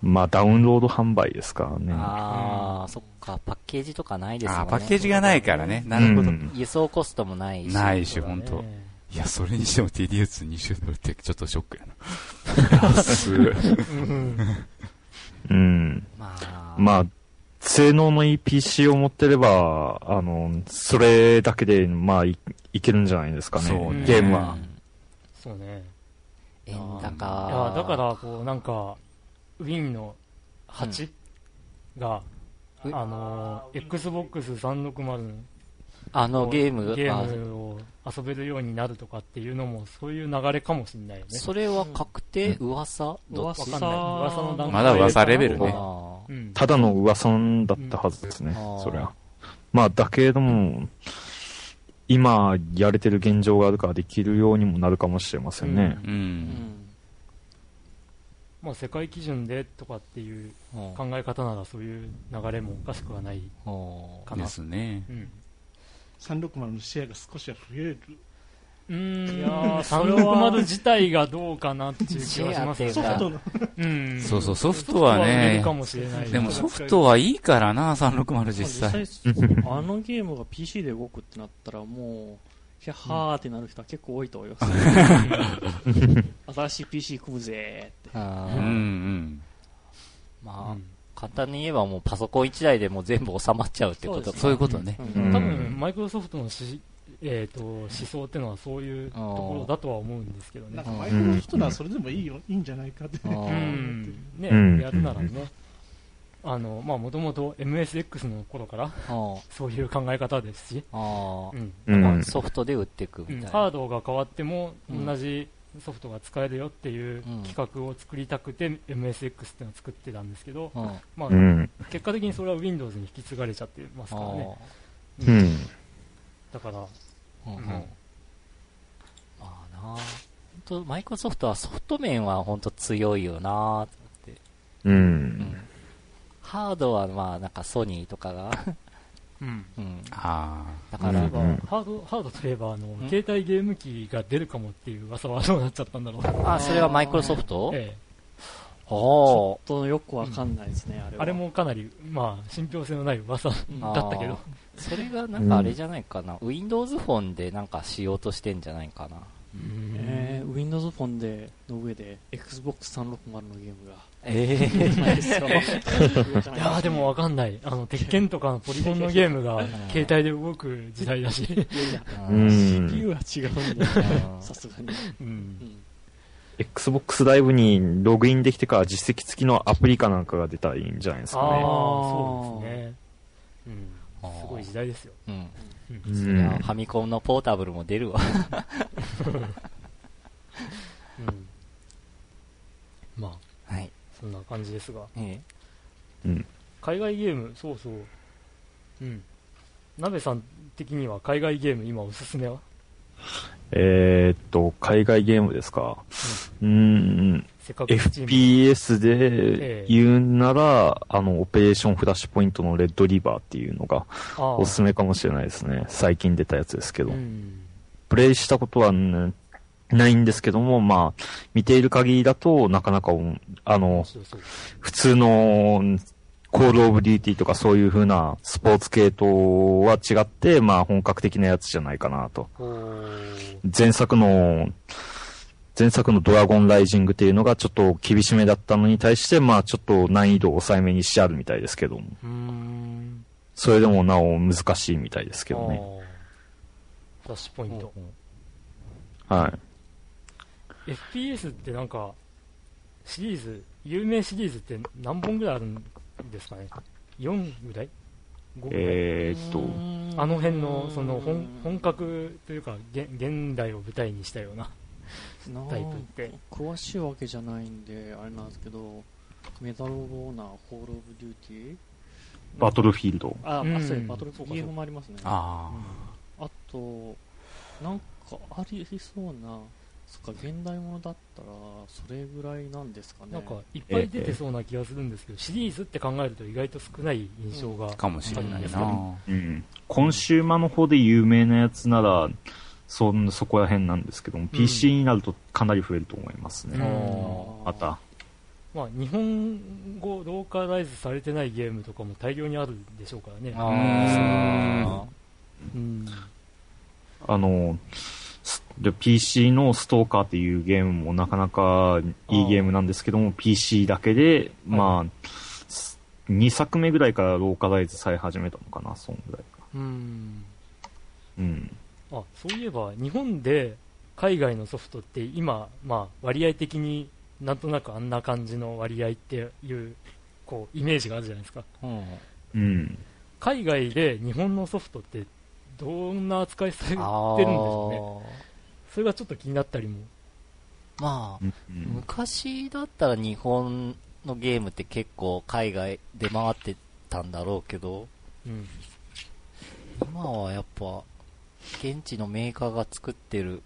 まあ、ダウンロード販売ですからね。ああ、そっか、パッケージとかないですもんね。あー、パッケージがないからね。なるほど。うん輸送コストもないし。ないし、そうだねほんと。いや、それにしても TD 打つ20ドルってちょっとショックやな。安い。うん。まあ、まあ、性能のいい PC を持ってれば、あの、それだけで、まあい、いけるんじゃないですかね。そうねゲームは。そうね。円高。いや、だから、こう、なんか、ウィンの8が、うん。あのー、Xbox 360あのゲーム？ゲあームを遊べるようになるとかっていうのも、そういう流れかもしれないよね。それは確定？噂？どっち？わかん噂の段階まだ噂レベルね。あうん。ただの噂だったはずですね、うん。そりゃ。まあ、だけれども、今やれてる現状があるからできるようにもなるかもしれませんね。う。うんん。まあ、世界基準でとかっていうー考え方ならそういう流れもおかしくはないうんかな。ですね。うん。360のシェアが少しは増える。うーん、いややー、ーそれは360自体がどうかなっていう気がしますけどうん。そうそうソフトはね売れるかもしれない。でもソフトはいいからな、360実際。実際、あのゲームが PC で動くってなったらもう、ヒャッハーってなる人は結構多いと思います。新しい PC 組むぜーって。あーうんうん。まあ、簡単に言えばもうパソコン1台でもう全部収まっちゃうってことそういうことね。うん多分、マイクロソフトのし、えー、と思想っていうのはそういうところだとは思うんですけどねマイクロソフトならそれでもいいよ、いいんじゃないかって。ね、うんやるならね。あの、まあ、もともと MSX の頃からあ そういう考え方ですし、あうん。うん。まあソフトで売っていくうんみたいな。ハードが変わってもうん同じソフトが使えるよっていううん。企画を作りたくて MSX っていうのを作ってたんですけど、うん。まあう、ん。結果的にそれは Windows に引き継がれちゃってますからね。ううん。ん。だから、うんまあな本当マイクロソフトはソフト面は本当強いよなう。うん。んハードはまあなんかソニーとかが、うん。うん、あだから、ハード、ハードといえば、あの、携帯ゲーム機が出るかもっていう噂はどうなっちゃったんだろう。あ、それはマイクロソフト？ええ。おーとよくわかんないですね、あれは。あれもかなり、まあ、信憑性のない噂だったけど。それがなんかあれじゃないかな、Windows フォンでなんかしようとしてんじゃないかな。えー、Windows フォンで、の上で、Xbox 360のゲームが。ええないですよ。いやーでもわかんない。あの、鉄拳とかのポリゴンのゲームが携帯で動く時代だし。CPU ん。は違うんださすがに。うんう。ん Xbox ライブにログインできてから実績付きのアプリかなんかが出たらいいんじゃないですかね。ああ、そうですね。うん。すごい時代ですよ。うん。うんうんそりゃファミコンのポータブルも出るわ。うん。まあ、はい。そんな感じですが。えうん。海外ゲーム、そうそう。うん。鍋さん的には海外ゲーム今おすすめは？えーっと、海外ゲームですか？うーん。せっかく FPS ええで言うなら、あの、オペレーションフラッシュポイントのレッドリバーっていうのがおすすめかもしれないですね。最近出たやつですけど。うん。プレイしたことは、ね、ないんですけども、まあ、見ている限りだと、なかなか、あの。普通の、コールオブデューティーとかそういう風なスポーツ系とは違って、まあ本格的なやつじゃないかなと。前作の、前作のドラゴンライジングっていうのがちょっと厳しめだったのに対して、まあちょっと難易度を抑えめにしてあるみたいですけども。それでもなお難しいみたいですけどね。フラッシュポイント。はい。FPS ってなんか、シリーズ、有名シリーズって何本ぐらいあるんですかね ?4 ぐらい ?5 ぐらい、えーっと、あの辺の、その本、本格というか、現現代を舞台にしたようななタイプって。詳しいわけじゃないんで、あれなんですけど、メダル・オブ・オーナー、ホール・オブ・デューティー？バトルフィールド。あ、うんあ、そうやバトルそうか BF もありますね。あ。ああと、なんかありそうな、そっか、現代ものだったら、それぐらいなんですかね。なんか、いっぱい出てそうな気がするんですけど、シリーズって考えると意外と少ない印象が。あ。かもしれないうんな。うん。コンシューマーの方で有名なやつなら、そんそこら辺なんですけども、PC になるとかなり増えると思いますね。うんまた。まあ、日本語ローカライズされてないゲームとかも大量にあるでしょうからね。あうん。あの、PC のストーカーっていうゲームもなかなかいいゲームなんですけども、PC だけで、まあ、す2作目ぐらいからローカライズされ始めたのかな、そんぐらいか。うん。うん。あ、そういえば、日本で海外のソフトって今、まあ、割合的になんとなくあんな感じの割合っていうこうイメージがあるじゃないですか。うん。うん。海外で日本のソフトってどんな扱いされてるんでしあょうね。それがちょっと気になったりも。ーまあ、うん。昔だったら日本のゲームって結構海外で回ってたんだろうけど、うん。今はやっぱ、現地のメーカーが作ってる、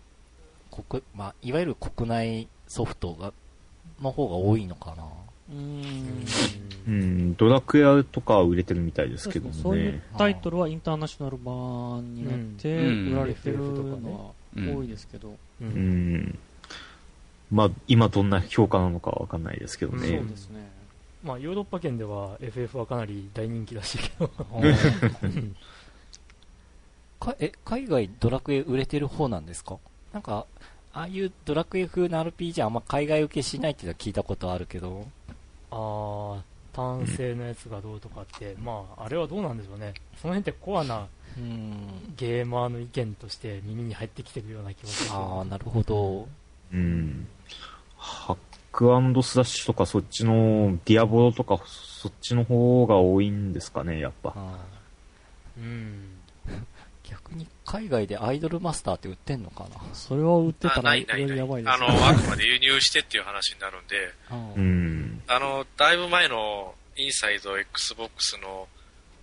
国、まあ、いわゆる国内ソフトが、の方が多いのかな。うーん。うん、ドラクエとかは売れてるみたいですけどねそういうね。タイトルはインターナショナル版になってうん売られてるのは多いですけど、ううんん。まあ、今どんな評価なのかはわかんないですけどうんそうね。ですね。まあ、ヨーロッパ圏では FF はかなり大人気らしいけどうん かえ、海外ドラクエ売れてる方なんですか？なんか、ああいうドラクエ風の RPG あんま海外受けしないっていうのは聞いたことあるけど、ああ単性のやつがどうとかって、まああれはどうなんでしょうねその辺ってコアなうん。ゲーマーの意見として耳に入ってきてるような気がするああ、なるほど。うん。ハックスラッシュとかそっちのディアボロとかそっちの方が多いんですかね、やっぱ。あうん海外でアイドルマスターって売ってんのかな？それを売ってたあらいやばいです。あの、あくまで輸入してっていう話になるんで、あうーん。あの、だいぶ前のインサイド XBOX の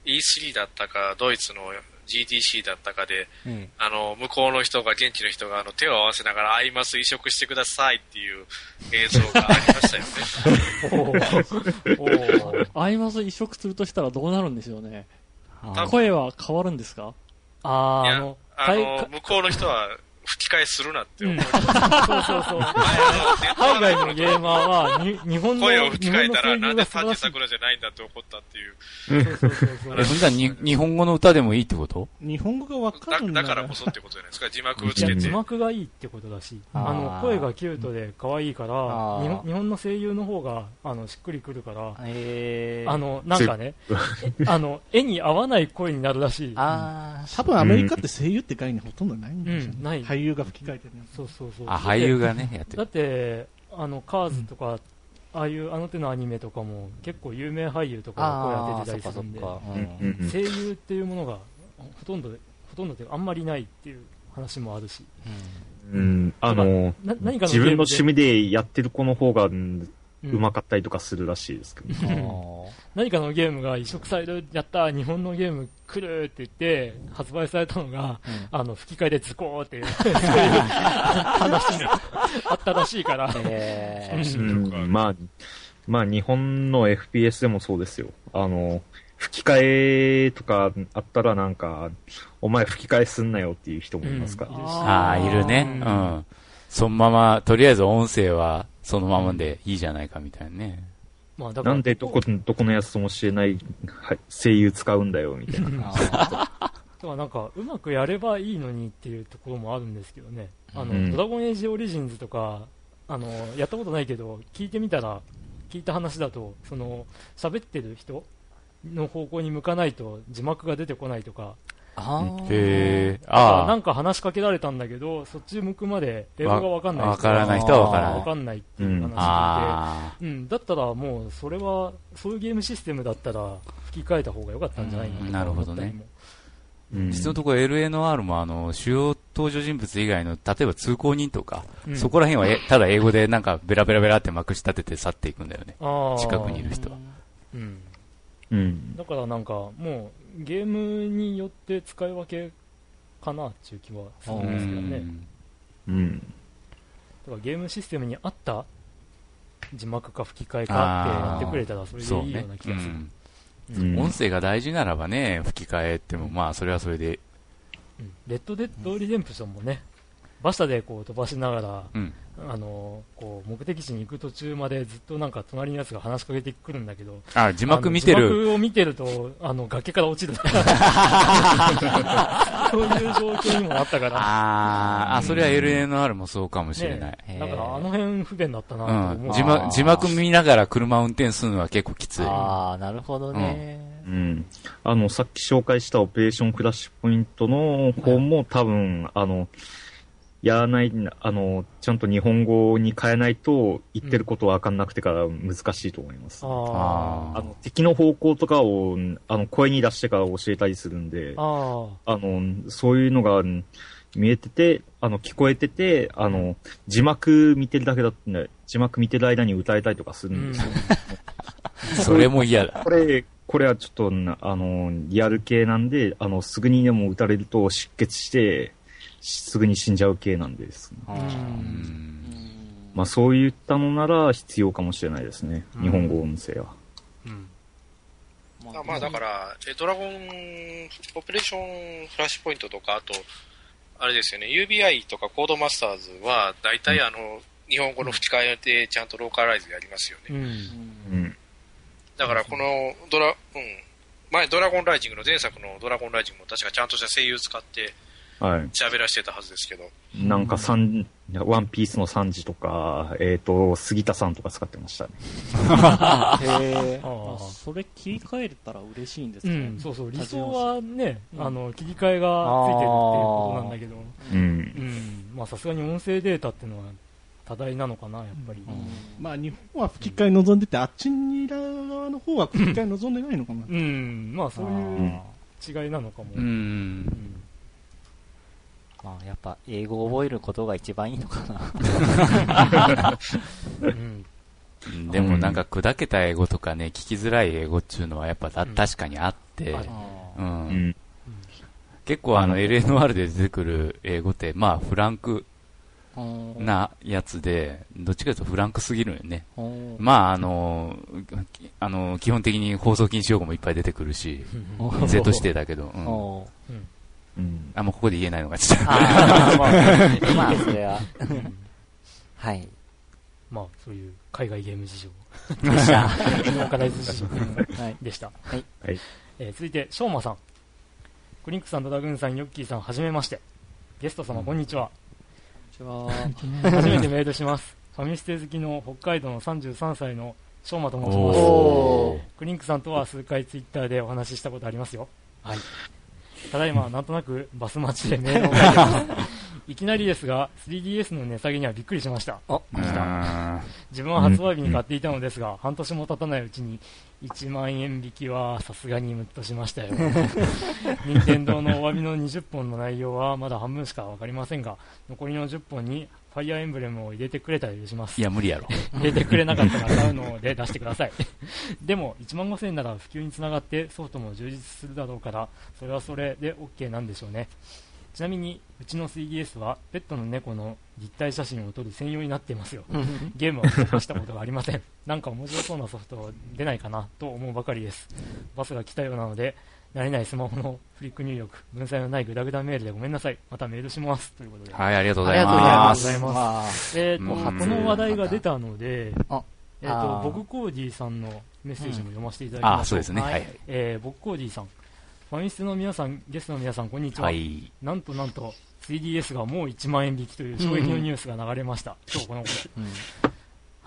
E3 だったか、ドイツの GDC だったかで、えあの、向こうの人が、現地の人が、あの、手を合わせながら、アイマス移植してくださいっていう映像がありましたよね。アイマス移植するとしたらどうなるんでしょうね。声は変わるんですか？ああの、あ海の、向こうの人は吹き替えするなってうん、思う。そうそうそう。海外のゲーマーは、に日本の、声を吹き替えたら、日本なんでパンの声優が素晴らしい。チ桜じゃないんだって怒ったっていう。そうそうそうそうえ、そんじゃに日本語の歌でもいいってこと？日本語がわかだるんならだからこそってことじゃないですか。字幕をいや、つけて。字幕がいいってことだし、あの、声がキュートで可愛いから、日本の声優の方が、あの、しっくりくるから、えー、あの、なんかね、え あの、絵に合わない声になるらしい。あー多分アメリカって声優って概念ほとんどないんですよね。うんない俳優が吹き替えてるやつそうそうそう。あ、俳優がね、やってだっる。て、あの、カーズとか、ああいうあの手のアニメとかも結構有名俳優とかが声あー、当ててそっかそったりするんで、声優っていうものがほとんど、ほとんどであんまりないっていう話もあるし、うん。あの、自分の趣味でやってる子の方がうまかったりとかするらしいですけど。うん。あ何かのゲームが移植される、やったー、日本のゲーム来るって言って、発売されたのが、ーうん。あの、吹き替えでズコーっていう、そういう話があったらしいから、えー。うん、まあ、まあ日本の FPS でもそうですよ。あの、吹き替えとかあったらなんか、お前吹き替えすんなよっていう人もいますから。うん。ああ、いるね。ううんん。そのまま、とりあえず音声はそのままでいいじゃないかみたいなね。まあだからなんでどこ、どこのやつとも知れないはい声優使うんだよ、みたいな。あーだからなんか、うまくやればいいのにっていうところもあるんですけどね。あの、うんドラゴンエイジオリジンズとか、あの、やったことないけど、聞いてみたら、聞いた話だと、その、喋ってる人の方向に向かないと字幕が出てこないとか、あー。へえ。だからなあんか話しかけられたんだけど、そっち向くまで英語がわかんないわからない人はわからないわかんないっていう話聞いて、あ。あうん、だったらもう、それは、そういうゲームシステムだったら、吹き替えた方が良かったんじゃないのうんなるほどねうん実のところ LNR もあの、主要登場人物以外の、例えば通行人とか、うんそこら辺はえただ英語でなんかベラベラベラってまくし立てて去っていくんだよね。近くにいる人は。うん。うん。だからなんか、もう、ゲームによって使い分けかなっていう気はするんですけどね。うん。だからゲームシステムに合った字幕か吹き替えかってやってくれたらそれでいいような。気がする。うんうんうん音声が大事ならばね、吹き替えっても、まあ、それはそれで、うんレッドデッドリデンプションもね、馬車でこう飛ばしながら、うん。あのこう目的地に行く途中までずっとなんか隣のやつが話しかけてくるんだけど、あ、字幕見てる。字幕を見てると、あの崖から落ちる。そういう状況にもあったから、あーあ、それは LNR もそうかもしれない。ね、だからあの辺不便だったなとうん。思う。字幕、字幕見ながら車運転するのは結構きつい。あー、なるほどね。うん。あの、さっき紹介したオペレーションクラッシュポイントの方も多分、あの、やらない、あの、ちゃんと日本語に変えないと、言ってることわかんなくてから難しいと思います。あああの、敵の方向とかを、あの、声に出してから教えたりするんであ。、あの、そういうのがうん見えてて、あの、聞こえてて、あの、字幕見てるだけだってね、字幕見てる間に歌えたりとかするんですよ。あ、それも嫌だ。これ、これはちょっとな、あの、リアル系なんで、あの、すぐにでも撃たれると失血して、すぐに死んじゃう系なんです。あううんーんまあ、そういったのなら必要かもしれないですね。うん日本語音声は。うん。あまあだから、えドラゴン、オペレーションフラッシュポイントとか、あと、あれですよね、UBI とかコードマスターズは、大体あの、日本語の吹き替えでちゃんとローカライズやりますよね。うん。うん。だからこのドラ、うん、前ドラゴンライジングの前作のドラゴンライジングも確かちゃんとした声優使ってはい。喋らしてたはずですけど、なんか三、ワンピースの三時とか、えっ、と、杉田さんとか使ってましたね。それ切り替えれたら嬉しいんですね。うん、そうそう。理想はね、うんあの、切り替えがついてるっていうことなんだけど、うん。うん。まあさすがに音声データっていうのは多大なのかな、やっぱり。まあ日本は吹き替え望んでて、あっちにいら側の方は吹き替え望んでないのかな。うん。まあそういう違いなのかも。う。うんんまあ、やっぱ、英語を覚えることが一番いいのかな。うん。でもなんか砕けた英語とかね、聞きづらい英語っていうのはやっぱたうん。確かにあって、ある。う。うん。ん。結構あの LNR で出てくる英語って、まあフランクうんなやつで、どっちかというとフランクすぎるよね。うんまああの、きあの、基本的に放送禁止用語もいっぱい出てくるし、うん Z 指定だけど、うん。あ、もうここで言えないのがちょっと。まあ、まあ、それは。はい。まあそういう海外ゲーム事でした。ーカライズ事情はい。でした。はい。はい。えー続いて、しょうまさん。クリンクさん、ドラグーンさん、ヨッキーさん、はじめまして。ゲスト様、こんにちは。こんにちは。初めてメールします。ファミステ好きの北海道の33歳のしょうまと申します。クリンクさんとは数回ツイッターでお話ししたことありますよ。はい。ただいま、なんとなくバス待ちでメールを書いてます。いきなりですが、3DS の値下げにはびっくりしました。お、う来た。ん自分は発売日に買っていたのですが、半年も経たないうちに1万円引きはさすがにムッとしましたよ。任天堂のお詫びの20本の内容はまだ半分しかわかりませんが、残りの10本にファイアーエンブレムを入れてくれたら許しますい。や、無理やろ。入れてくれなかったら買うので出してください。でも、1万5000円なら普及につながってソフトも充実するだろうから、それはそれで OK なんでしょうね。ちなみに、うちの 3DS はペットの猫の立体写真を撮る専用になっていますよ。ゲームは動かしたことがありません。なんか面白そうなソフト出ないかなと思うばかりです。バスが来たようなので、慣れないスマホのフリック入力、文才のないグダグダメールでごめんなさい。またメールします。ということで。はい、ありがとうごあざいま。ますす。ありがとうございまえーと、この話題が出たので、あえーとあー僕コーディーさんのメッセージも読ませていただきます。あ、そうですね。ははいい。えー僕コーディーさん、ファミステの皆さん、ゲストの皆さん、こんにちは。はい。なんとなんと、3DS がもう1万円引きという衝撃のニュースが流れました。今日この頃。うん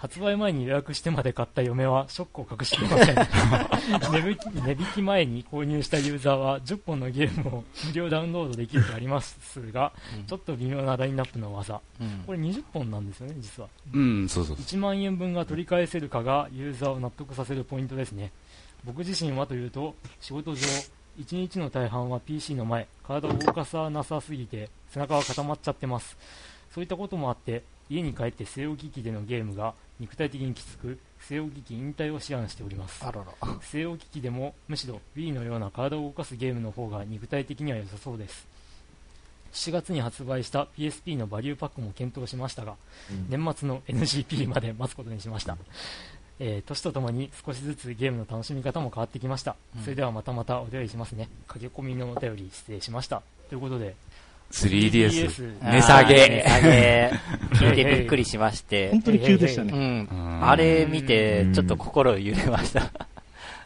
発売前に予約してまで買った嫁はショックを隠していません。値引き値引き前に購入したユーザーは10本のゲームを無料ダウンロードできるとありますが、うん。ちょっと微妙なラインナップの技。うん。これ20本なんですよね実は。うん、そうそう。1万円分が取り返せるかがユーザーを納得させるポイントですね。僕自身はというと仕事上1日の大半は PC の前体を動かさなさすぎて背中が固まっちゃってます。そういったこともあって家に帰って据え置き機でのゲームが肉体的にきつく据え置き機引退を思案しております。あらら。据え置き機でもむしろ Wii のような体を動かすゲームの方が肉体的には良さそうです。7月に発売した PSP のバリューパックも検討しましたが、年末の NGP まで待つことにしました、えー年とともに少しずつゲームの楽しみ方も変わってきました、うん。それではまたまたお便りしますね。駆け込みのお便り失礼しました。ということで 3DS。3DS 値下げ値下げ。聞いてびっくりしまして本。当に急でしたうね。ん。うんあれ見て、ちょっと心揺れました。買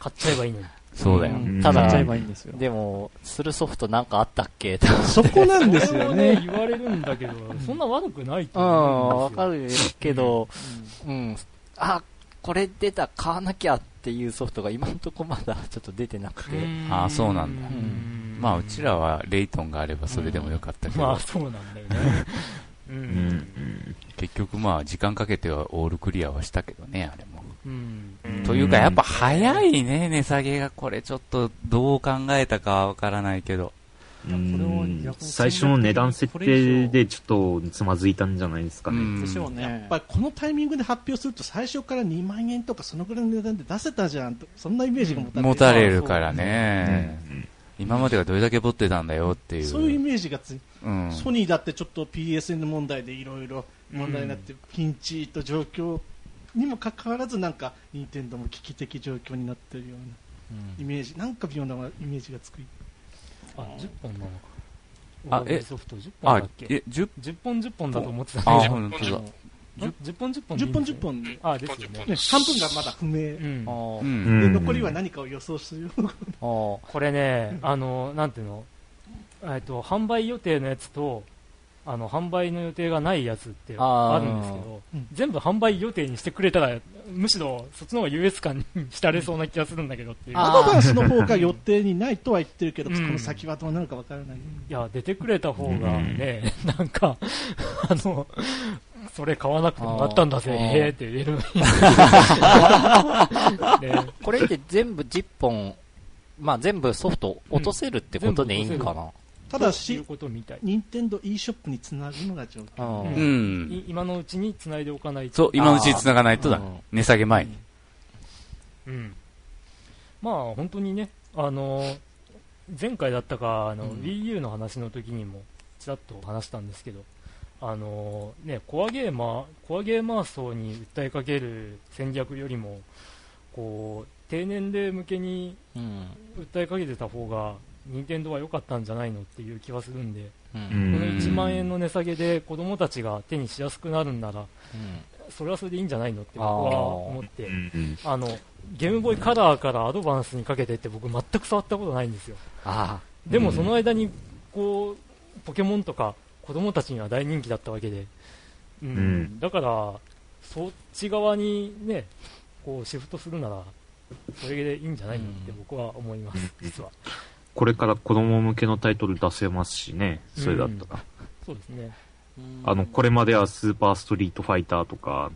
っちゃえばいいのにそうだよ。うんただやっちゃえ、ばいいんですよ。でも、するソフトなんかあったっけ？と。そこなんですよねね。言われるんだけどそんな悪くないとうん、わかるけど、うん。あ、これ出た、買わなきゃっていうソフトが今んとこまだちょっと出てなくて。あーそうなんだんまあ、うちらはレイトンがあればそれでもよかったけど。まあそうなんだよね う。うんん。結局まあ、時間かけてはオールクリアはしたけどね、あれも。うん。というか、やっぱ早いね、値下げが。これちょっと、どう考えたかわからないけど。うん最初の値段設定でちょっとつまずいたんじゃないですかね。うんでしょうね。やっぱりこのタイミングで発表すると最初から2万円とかそのぐらいの値段で出せたじゃんとそんなイメージが持たれて持たれるからうんね。今まではどれだけ持ってたんだよっていう。そういうイメージがついうん。ソニーだってちょっと PSN 問題でいろいろ問題になってピンチと状況にもかかわらずなんか任天堂も危機的状況になってるようなイメージなんか微妙なイメージがつくあ、10本なのか。あえソフト10本あだっ、け？え、10 10本10本だと思ってたんだあ、けど。本当だ。ん10本10本10本10本。本で、あ、ですよね。ね、半分がまだ不明、残りは何かを予想する。これね、あの、なんていうの、えっと、販売予定のやつと、あの、販売の予定がないやつってあるんですけどうん、全部販売予定にしてくれたら、むしろそっちの方が優越感に浸れそうな気がするんだけどっていう。あアドバンスの方が予定にないとは言ってるけど、うん。この先はどうなるかわからない、いや、出てくれた方がね、なんか、あの、それ買わなくてもらったんだぜ、へーって言える これで全部10本、まあ全部ソフト落とせるってことでいいんかな？ただし。任天堂 e ショップにつなぐのが条件、うんうん。い今のうちに繋いでおかないと。そう、今のうちに繋がないとだうん。値下げ前に。うん。まあ、本当にね、あの、前回だったか、あの、うん Wii U の話の時にも、ちらっと話したんですけど、あの、ね、コアゲーマー、コアゲーマー層に訴えかける戦略よりも、こう、低年齢向けにうん。訴えかけてた方が、任天堂は良かったんじゃないのっていう気はするんで、う。うんこの1万円の値下げで子供たちが手にしやすくなるんなら、それはそれでいいんじゃないのって僕は思って、うんあの、ゲームボーイカラーからアドバンスにかけてって僕全く触ったことないんですよ。あでもその間に、こう、ポケモンとか子供たちには大人気だったわけで、うん。うんだから、そっち側にね、こうシフトするなら、それでいいんじゃないのって僕は思います、実は。これから子供向けのタイトル出せますしね、それだったら。そうですね。あの、これまではスーパーストリートファイターとか、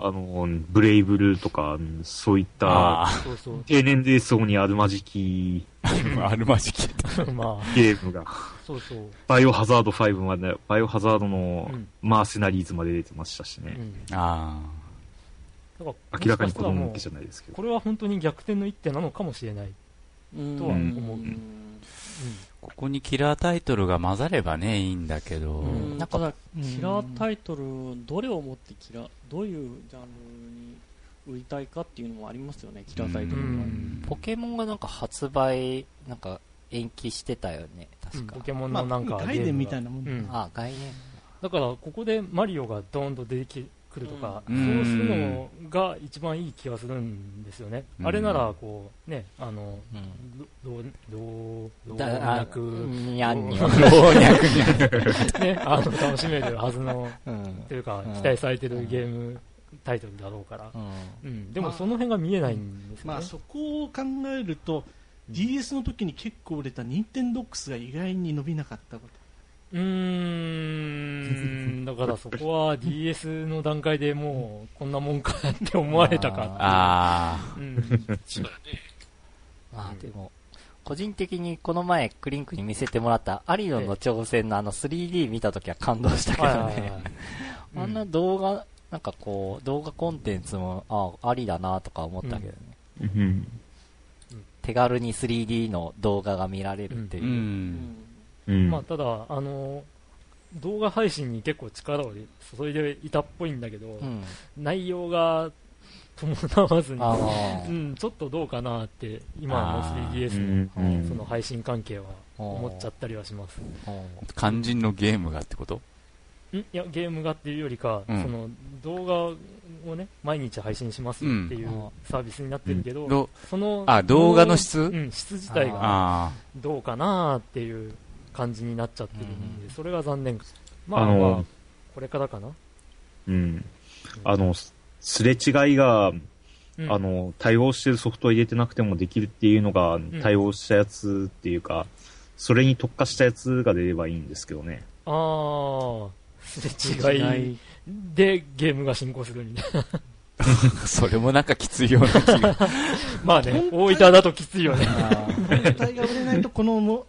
あ。あの、ブレイブルーとか、そういったあそうそう。低年齢層にあるまじきあ、あるまじき。まあ、ゲームが、そうそう。バイオハザード5まで、バイオハザードのうんマーセナリーズまで出てましたしね。うん。あだから明らかに子供向けじゃないですけど。これは本当に逆転の一手なのかもしれない。うんとは思ううんあ。ここにキラータイトルが混ざればね、いいんだけど。うんなんかただ、キラータイトル、どれをもってキラー、どういうジャンルに売りたいかっていうのもありますよね、キラータイトルうは。んポケモンがなんか発売、なんか延期してたよね、確かポ。ケモンまあ、のなんかガイデンみたいな。なもんだ、うんあ、概念。だから、ここでマリオがドーンと出てくるとか、うそうんするのが一番いい気がするんですよね。うんあれなら、こう、ね、あの、うん。どう、どう、どう、だあ脈、にゃんにゃどん。ね、あの、楽しめるはずの、うん。というかうん、期待されてるゲームタイトルだろうから。うん。うん、でもその辺が見えないんですよね。まあ、そこを考えると、DS の時に結構売れた任天堂 x が意外に伸びなかったことうーん、だからそこは DS の段階でもうこんなもんかって思われたか。あうん、そうだね。まあでも、個人的にこの前クリンクに見せてもらったアリノの挑戦のあの 3D 見た時は感動したけどね。あんな動画、なんかこう、動画コンテンツも、あありだなとか思ったけどね。うん。手軽に 3D の動画が見られるってあ。いうう。ん。うん。まあただ、あの、動画配信に結構力を注いでいたっぽいんだけど、うん。内容が伴わずに、あうん、ちょっとどうかなって、今あのー 3DS うのんその配信関係は思っちゃったりはします。あ。肝心のゲームがってこと？ん？いや、ゲームがっていうよりか、うんその動画をね、毎日配信しますっていううんサービスになってるけど、どその、あ、動画の質？うん、質自体があどうかなっていう感じになっちゃってるんで、それが残念。まあ、あのまあ、これからかな。うん。あの、すすれ違いが、うんあの、対応してるソフトを入れてなくてもできるっていうのが、ん対応したやつっていうか、それに特化したやつが出ればいいんですけどね。あーすれ違いでゲームが進行するみたいな。それもなんかきついような気が。まあね、大分だときついよね。本体が売れないとこのも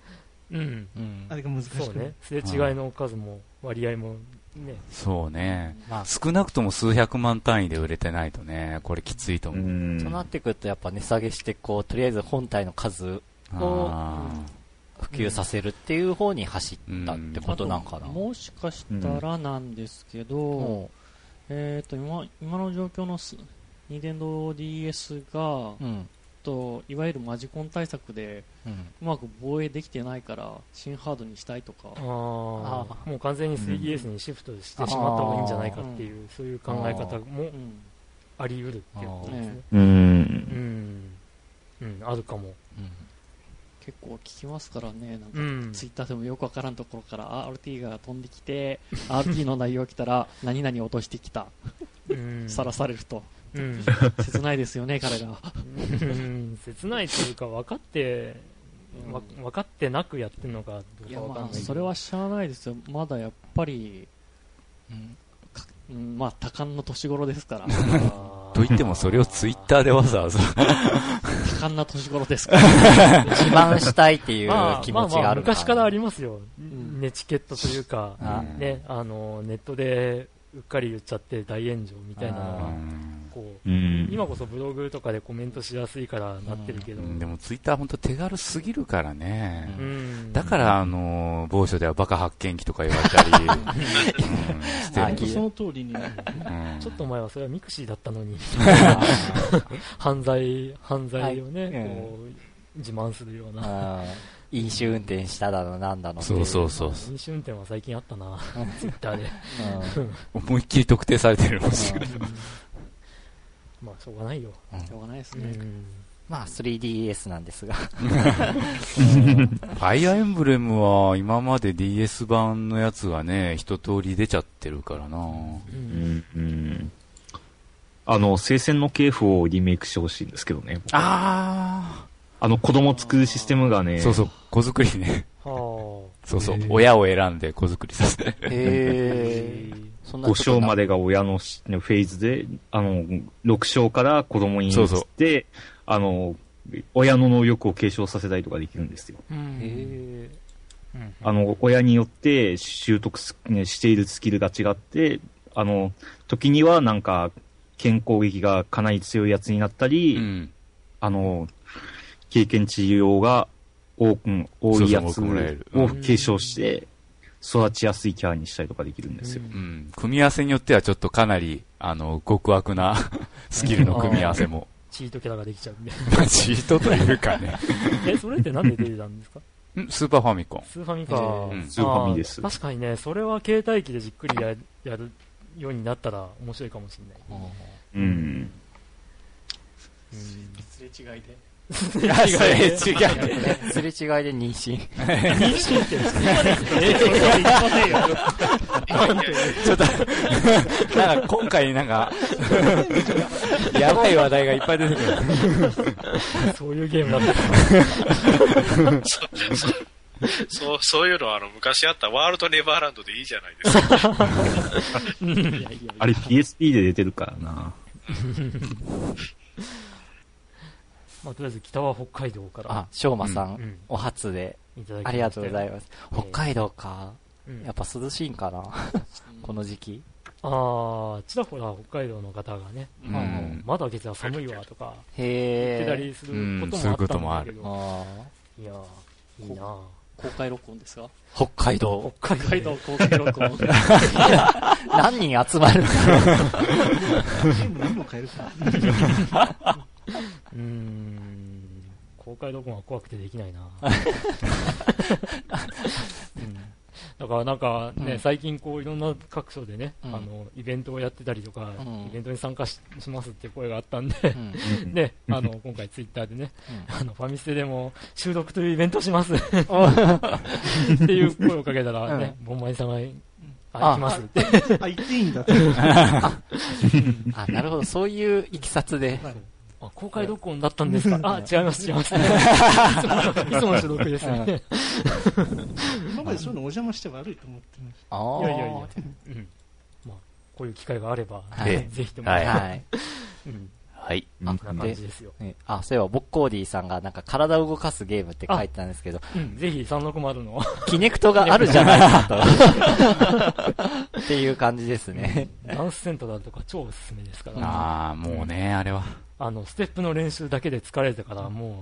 うん。うんあれが難しくね。すれ違いの数も割合もね。そうね。まあ、少なくとも数百万単位で売れてないとね、これきついとう思う。んそうなってくるとやっぱ値下げして、こう、とりあえず本体の数をあ普及させるっていう方に走ったってことなんかな。もしかしたらなんですけど、もえっ、と今今の状況のす任天堂 d s が、う、うん。といわゆるマジコン対策でうん。うまく防衛できてないから新ハードにしたいとか。ああ、もう完全に 3DS にシフトしてしまった方がいいんじゃないかっていう、そういう考え方もうん。あり得るっていうことですね。うん。あるかも。うん。結構聞きますからね。なんかうん。ツイッターでもよくわからんところから RT が飛んできて RT の内容来たら何々落としてきた。うん。さらされるとうん。切ないですよね 彼らうん。切ないというか、分かって、わ分かってなくやってるのかどいうやか分かんそれはしゃあないですよ。まだやっぱり、うんうん、まあ多感の年頃ですから。と言ってもそれをツイッターでわざわざ。多感な年頃ですから。自慢したいっていうまあ気持ちがあるまあまあ昔からありりますよ。ん。ネチケットというか、あね、あの、ネットでうっかり言っちゃって大炎上みたいなのあは、うんこう、うん。今こそブログとかでコメントしやすいからなってるけど、でもツイッター本当手軽すぎるからね。うん。だから、あの、某所ではバカ発見器とか言われたり、うん。してるあきその通りにちょっと前はそれは mixi だったのに、犯罪、犯罪をね、はい。こう、自慢するような。飲酒運転しただのなんだのそうそうそう。飲酒運転は最近あったな、ツイッターで。うん。思いっきり特定されてる。もしまあ、しょうがないよ。しょうがないですね、うん。まあ 3DS なんですが。ファイアーエンブレムは今まで DS 版のやつがね、一通り出ちゃってるからなうん。うん。あの、聖戦の系譜をリメイクしてほしいんですけどね。ああの、子供作るシステムがね、そうそう、子作りね。はそうそう親を選んで子作りさせて。あ。へー。そんな5ことな章までが親のしフェーズで、あの、6章から子供に移って、そうそう。あの、親の能力を継承させたりとかできるんですよ。うん。あの、親によって習得すねしているスキルが違って、あの、時にはなんか、健康撃がかなり強いやつになったり、うん。あの、経験値用が多く、多いやつを継承して、育ちやすいキャラにしたりとかできるんですよ。うん。組み合わせによってはちょっとかなり、あの、極悪な スキルの組み合わせも。チートキャラができちゃうんで。まあチートというかね。え、それってなんで出てたんですか？んスーパーファミコン。スーファミか。うんスーファミです確かにね、それは携帯機でじっくりややるようになったら面白いかもしれない。うん。すれ違いでいや、それ違う。すれ違いで妊娠。妊娠って、ちょっと、なんか今回なんか、やばい話題がいっぱい出てくる。そういうゲームだった。そう、そういうのはあの、昔あったワールドネバーランドでいいじゃないですか。あれ PSP で出てるからな。まあ、とりあえず北は北海道からあ、しょうまさうんん、お初で、いただきありがとうございまます。北海道か。す。うんやっぱ涼しいんかな？この時期。ああ、ちらほら北海道の方がね、うんあのまだ月は寒いわとかへえ。たりするうんこともあったんだけあど、ーいやー、いいな公開録音ですか？北海道。北北海道公開録音 何人集まるんだろう。ゲーム何も買えるか。うーん、公開録音は怖くてできないな。うん。だからなんかね、うん。最近こういろんな各所でね、うん。あの、イベントをやってたりとか、うん。イベントに参加ししますって声があったんで、うん。ね、あの、今回ツイッターでね、あの、ファミステでも収録というイベントします。っていう声をかけたらね、ボンマイさんが、あ、あ行きますって。あ、言っていいんだ。あ、なるほど。そういういきさつで。あ、公開録音だったんですか？あ、違います、違います。いつものいつもの所録ですね。今までそういうのお邪魔して悪いと思ってましあいやいやいや、うん。まあ、こういう機会があれば、はい ぜひとも。はいはい。うん。はい。こんな感じですよ。ねあ、そういえば、ボッコーディさんがなんか体を動かすゲームって書いてたんですけど、うん、ぜひ360の。キネクトがあるじゃないかと。っていう感じですね。ダンスセントだとか超おすすめですから。ああ、もうね、あれは。あの、ステップの練習だけで疲れてから、もう、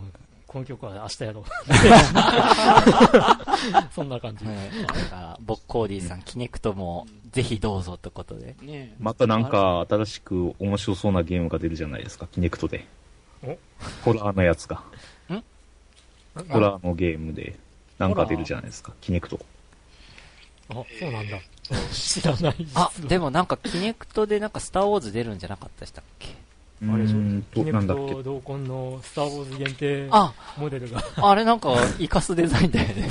この曲は明日やろう。そんな感じ。ねだから、ボッコーディさん、キネクトもぜひどうぞってことで。ねまたなんか新しく面白そうなゲームが出るじゃないですか、キネクトで。お？ホラーのやつが。ん？ホラーのゲームで、なんか出るじゃないですか、キネクト。あ、そうなんだ。知らない。あ、でもなんかキネクトでなんかスターウォーズ出るんじゃなかったでしたっけ？あれでしキネクなんだっけ？ト。同梱のスター・ウォーズ限定あ、モデルが。あれなんか、イカスデザインだよね。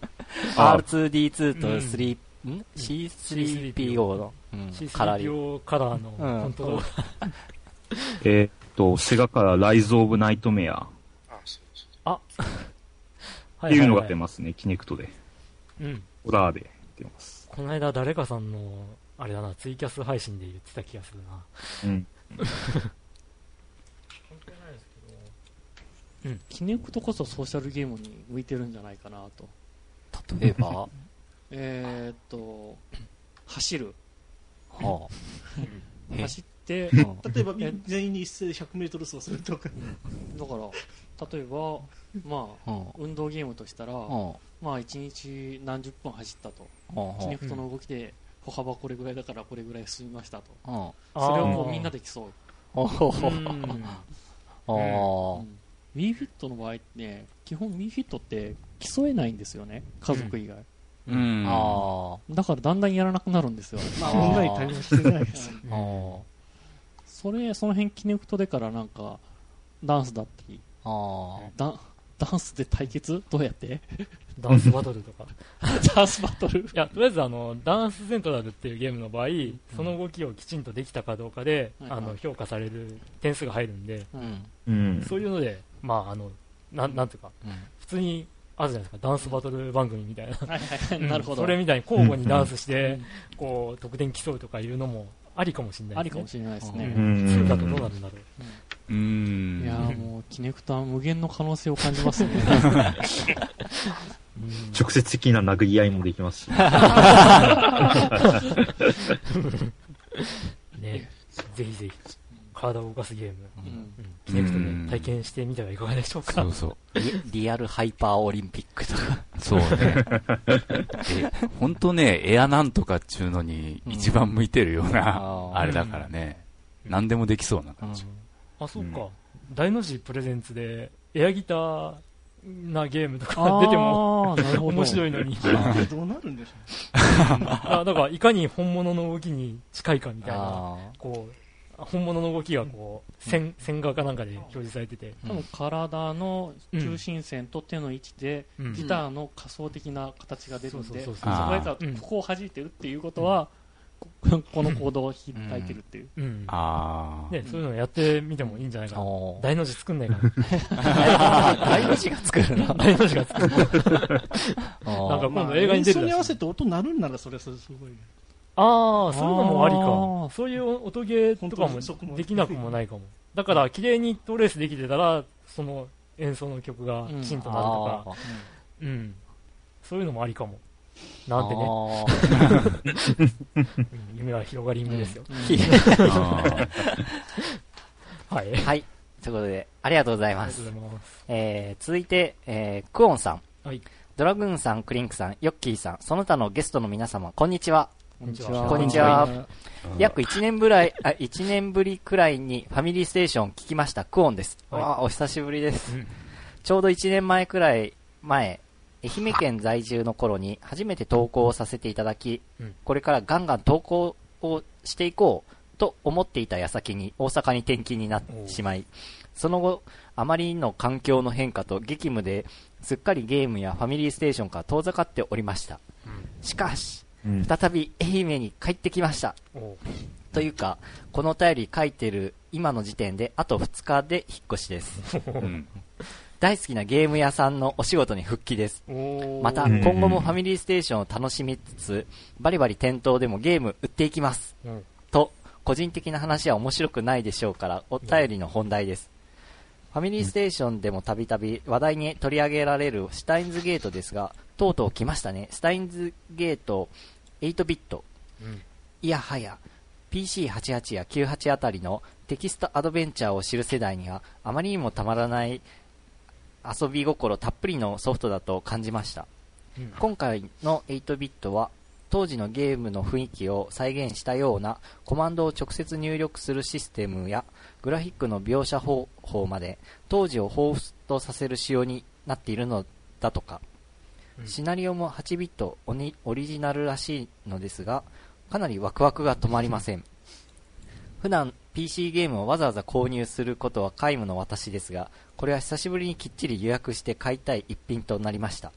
あ R2D2 と3、ん ?C3PO の、うん、カラーリング。C3PO カラーのうんコントローラー。えーっと、セガからライズ・オブ・ナイトメアっあ、そうそう。あ はていうのが出まますね、キネクトで。す。うん。ホラーで出ます。この間誰かさんの、あれだな、ツイキャス配信で言ってた気がするな。うん。キネクトこそソーシャルゲームに向いてるんじゃないかなと。例えば、はえーっと、走る。あ、え？走って。例えば、全員に一斉で100メートル走するとか。だから、例えば、まあ、うん。運動ゲームとしたら、うん。まあ、1日何十分走ったと。うん。キネクトの動きで、歩幅これぐらいだからこれぐらい進みましたと。うん。それをこうみんなで競う。あーうんミーフィットの場合って、基本ミーフィットって競えないんですよね。家族以外。うん。あだからだんだんやらなくなるんですよ。まあ、オンライン対応してないです。それ、その辺キネクトでからなんか、ダンスだったり、あ。あダダンスで対決？どうやって？ダンスバトルとか。ダンスバトル？いや、とりあえずあの、ダンスセントラルっていうゲームの場合、その動きをきちんとできたかどうかで、はいはいあの、評価される点数が入るんで。うん。そういうので、まあ、あの、なん、なんていうか、うん。普通に、あるじゃないですか、ダンスバトル番組みたいな。はいはいはい、なるほど。それみたいに交互にダンスしてうん、こう、得点競うとかいうのもありかもしれないですね。ありかもしれないですうね。ん。そうだとどうなるんだろう。うん。いやーもう、キネクトは無限の可能性を感じますね。うん直接的な殴り合いもできますし。ね、ぜひぜひ、体を動かすゲーム、うんうん、キネクトで体験してみてはいかがでしょうか。そうそう。リリアルハイパーオリンピックとか。そうね。え、ほんとね、エアなんとかっちゅうのに一番向いてるような、あれだからね。何でもできそうなうん感じ。あ、そうか。うん大の字プレゼンツで、エアギターなゲームとか出てもあーなるほど面白いのに。どうなるんでしょ あだから、いかに本物の動きに近いかみたいな、あこう、本物の動きがこう、線、線画かなんかで表示されてて、ー多分体の中心線と手の位置で、うんギターの仮想的な形が出るんで、そこでさうんここを弾いてるっていうことは、こ このコードを弾いてるっていう。うん。ああ。ね、そういうのやってみてもいいんじゃないかな。大の字作んないかな。大の字が作るな。大の字が作る。なんなんかう。今度映画に出るらしい演奏に合わせて音鳴るんならそれはそれすごい。ああ、そういうのもありあかー。そういう音ゲーとかももできなくもないかも。だから、綺麗にトレースできてたら、その演奏の曲がきちんとなるとか、うん。そういうのもありかも。なんてね、夢は広がり夢ですよ。あはい。はい。ということで、ありがとうございがます。ます。えー、続いて、えー、クオンさん。はい。ドラグーンさん、クリンクさん、ヨッキーさん、その他のゲストの皆様、こんにちは。こんにちは。こんにちは。ー約1年ぶらい、あ、1年ぶりくらいにファミリーステーション聞きました、クオンです。はい。わあ、お久しぶりです。うん。ちょうど1年前くらい前、愛媛県在住の頃に初めて投稿をさせていただき、うん。これからガンガン投稿をしていこうと思っていた矢先に大阪に転勤になってしまい、その後、あまりの環境の変化と激務ですっかりゲームやファミリーステーションから遠ざかっておりました。しかし、うん再び愛媛に帰ってきました。というか、このお便り書いてる今の時点であと2日で引っ越しです。うん。大好きなゲーム屋さんのお仕事に復帰です。また、うん今後もファミリーステーションを楽しみつつ、バリバリ店頭でもゲーム売っていきます。うんと、個人的な話は面白くないでしょうから、お便りの本題です。ファミリーステーションでもたびたび話題に取り上げられるシュタインズゲートですが、とうとう来ましたね。シュタインズゲート8ビット。うんいやはや、PC88 や98あたりのテキストアドベンチャーを知る世代には、あまりにもたまらない遊び心たっぷりのソフトだと感じました。うん今回の8ビットは、当時のゲームの雰囲気を再現したようなコマンドを直接入力するシステムやグラフィックの描写方法まで当時を彷彿とさせる仕様になっているのだとか、うんシナリオも8ビットオニオリジナルらしいのですが、かなりワクワクが止まりません。普段 PC ゲームをわざわざ購入することは皆無の私ですが、これは久しぶりにきっちり予約して買いたい一品となりました。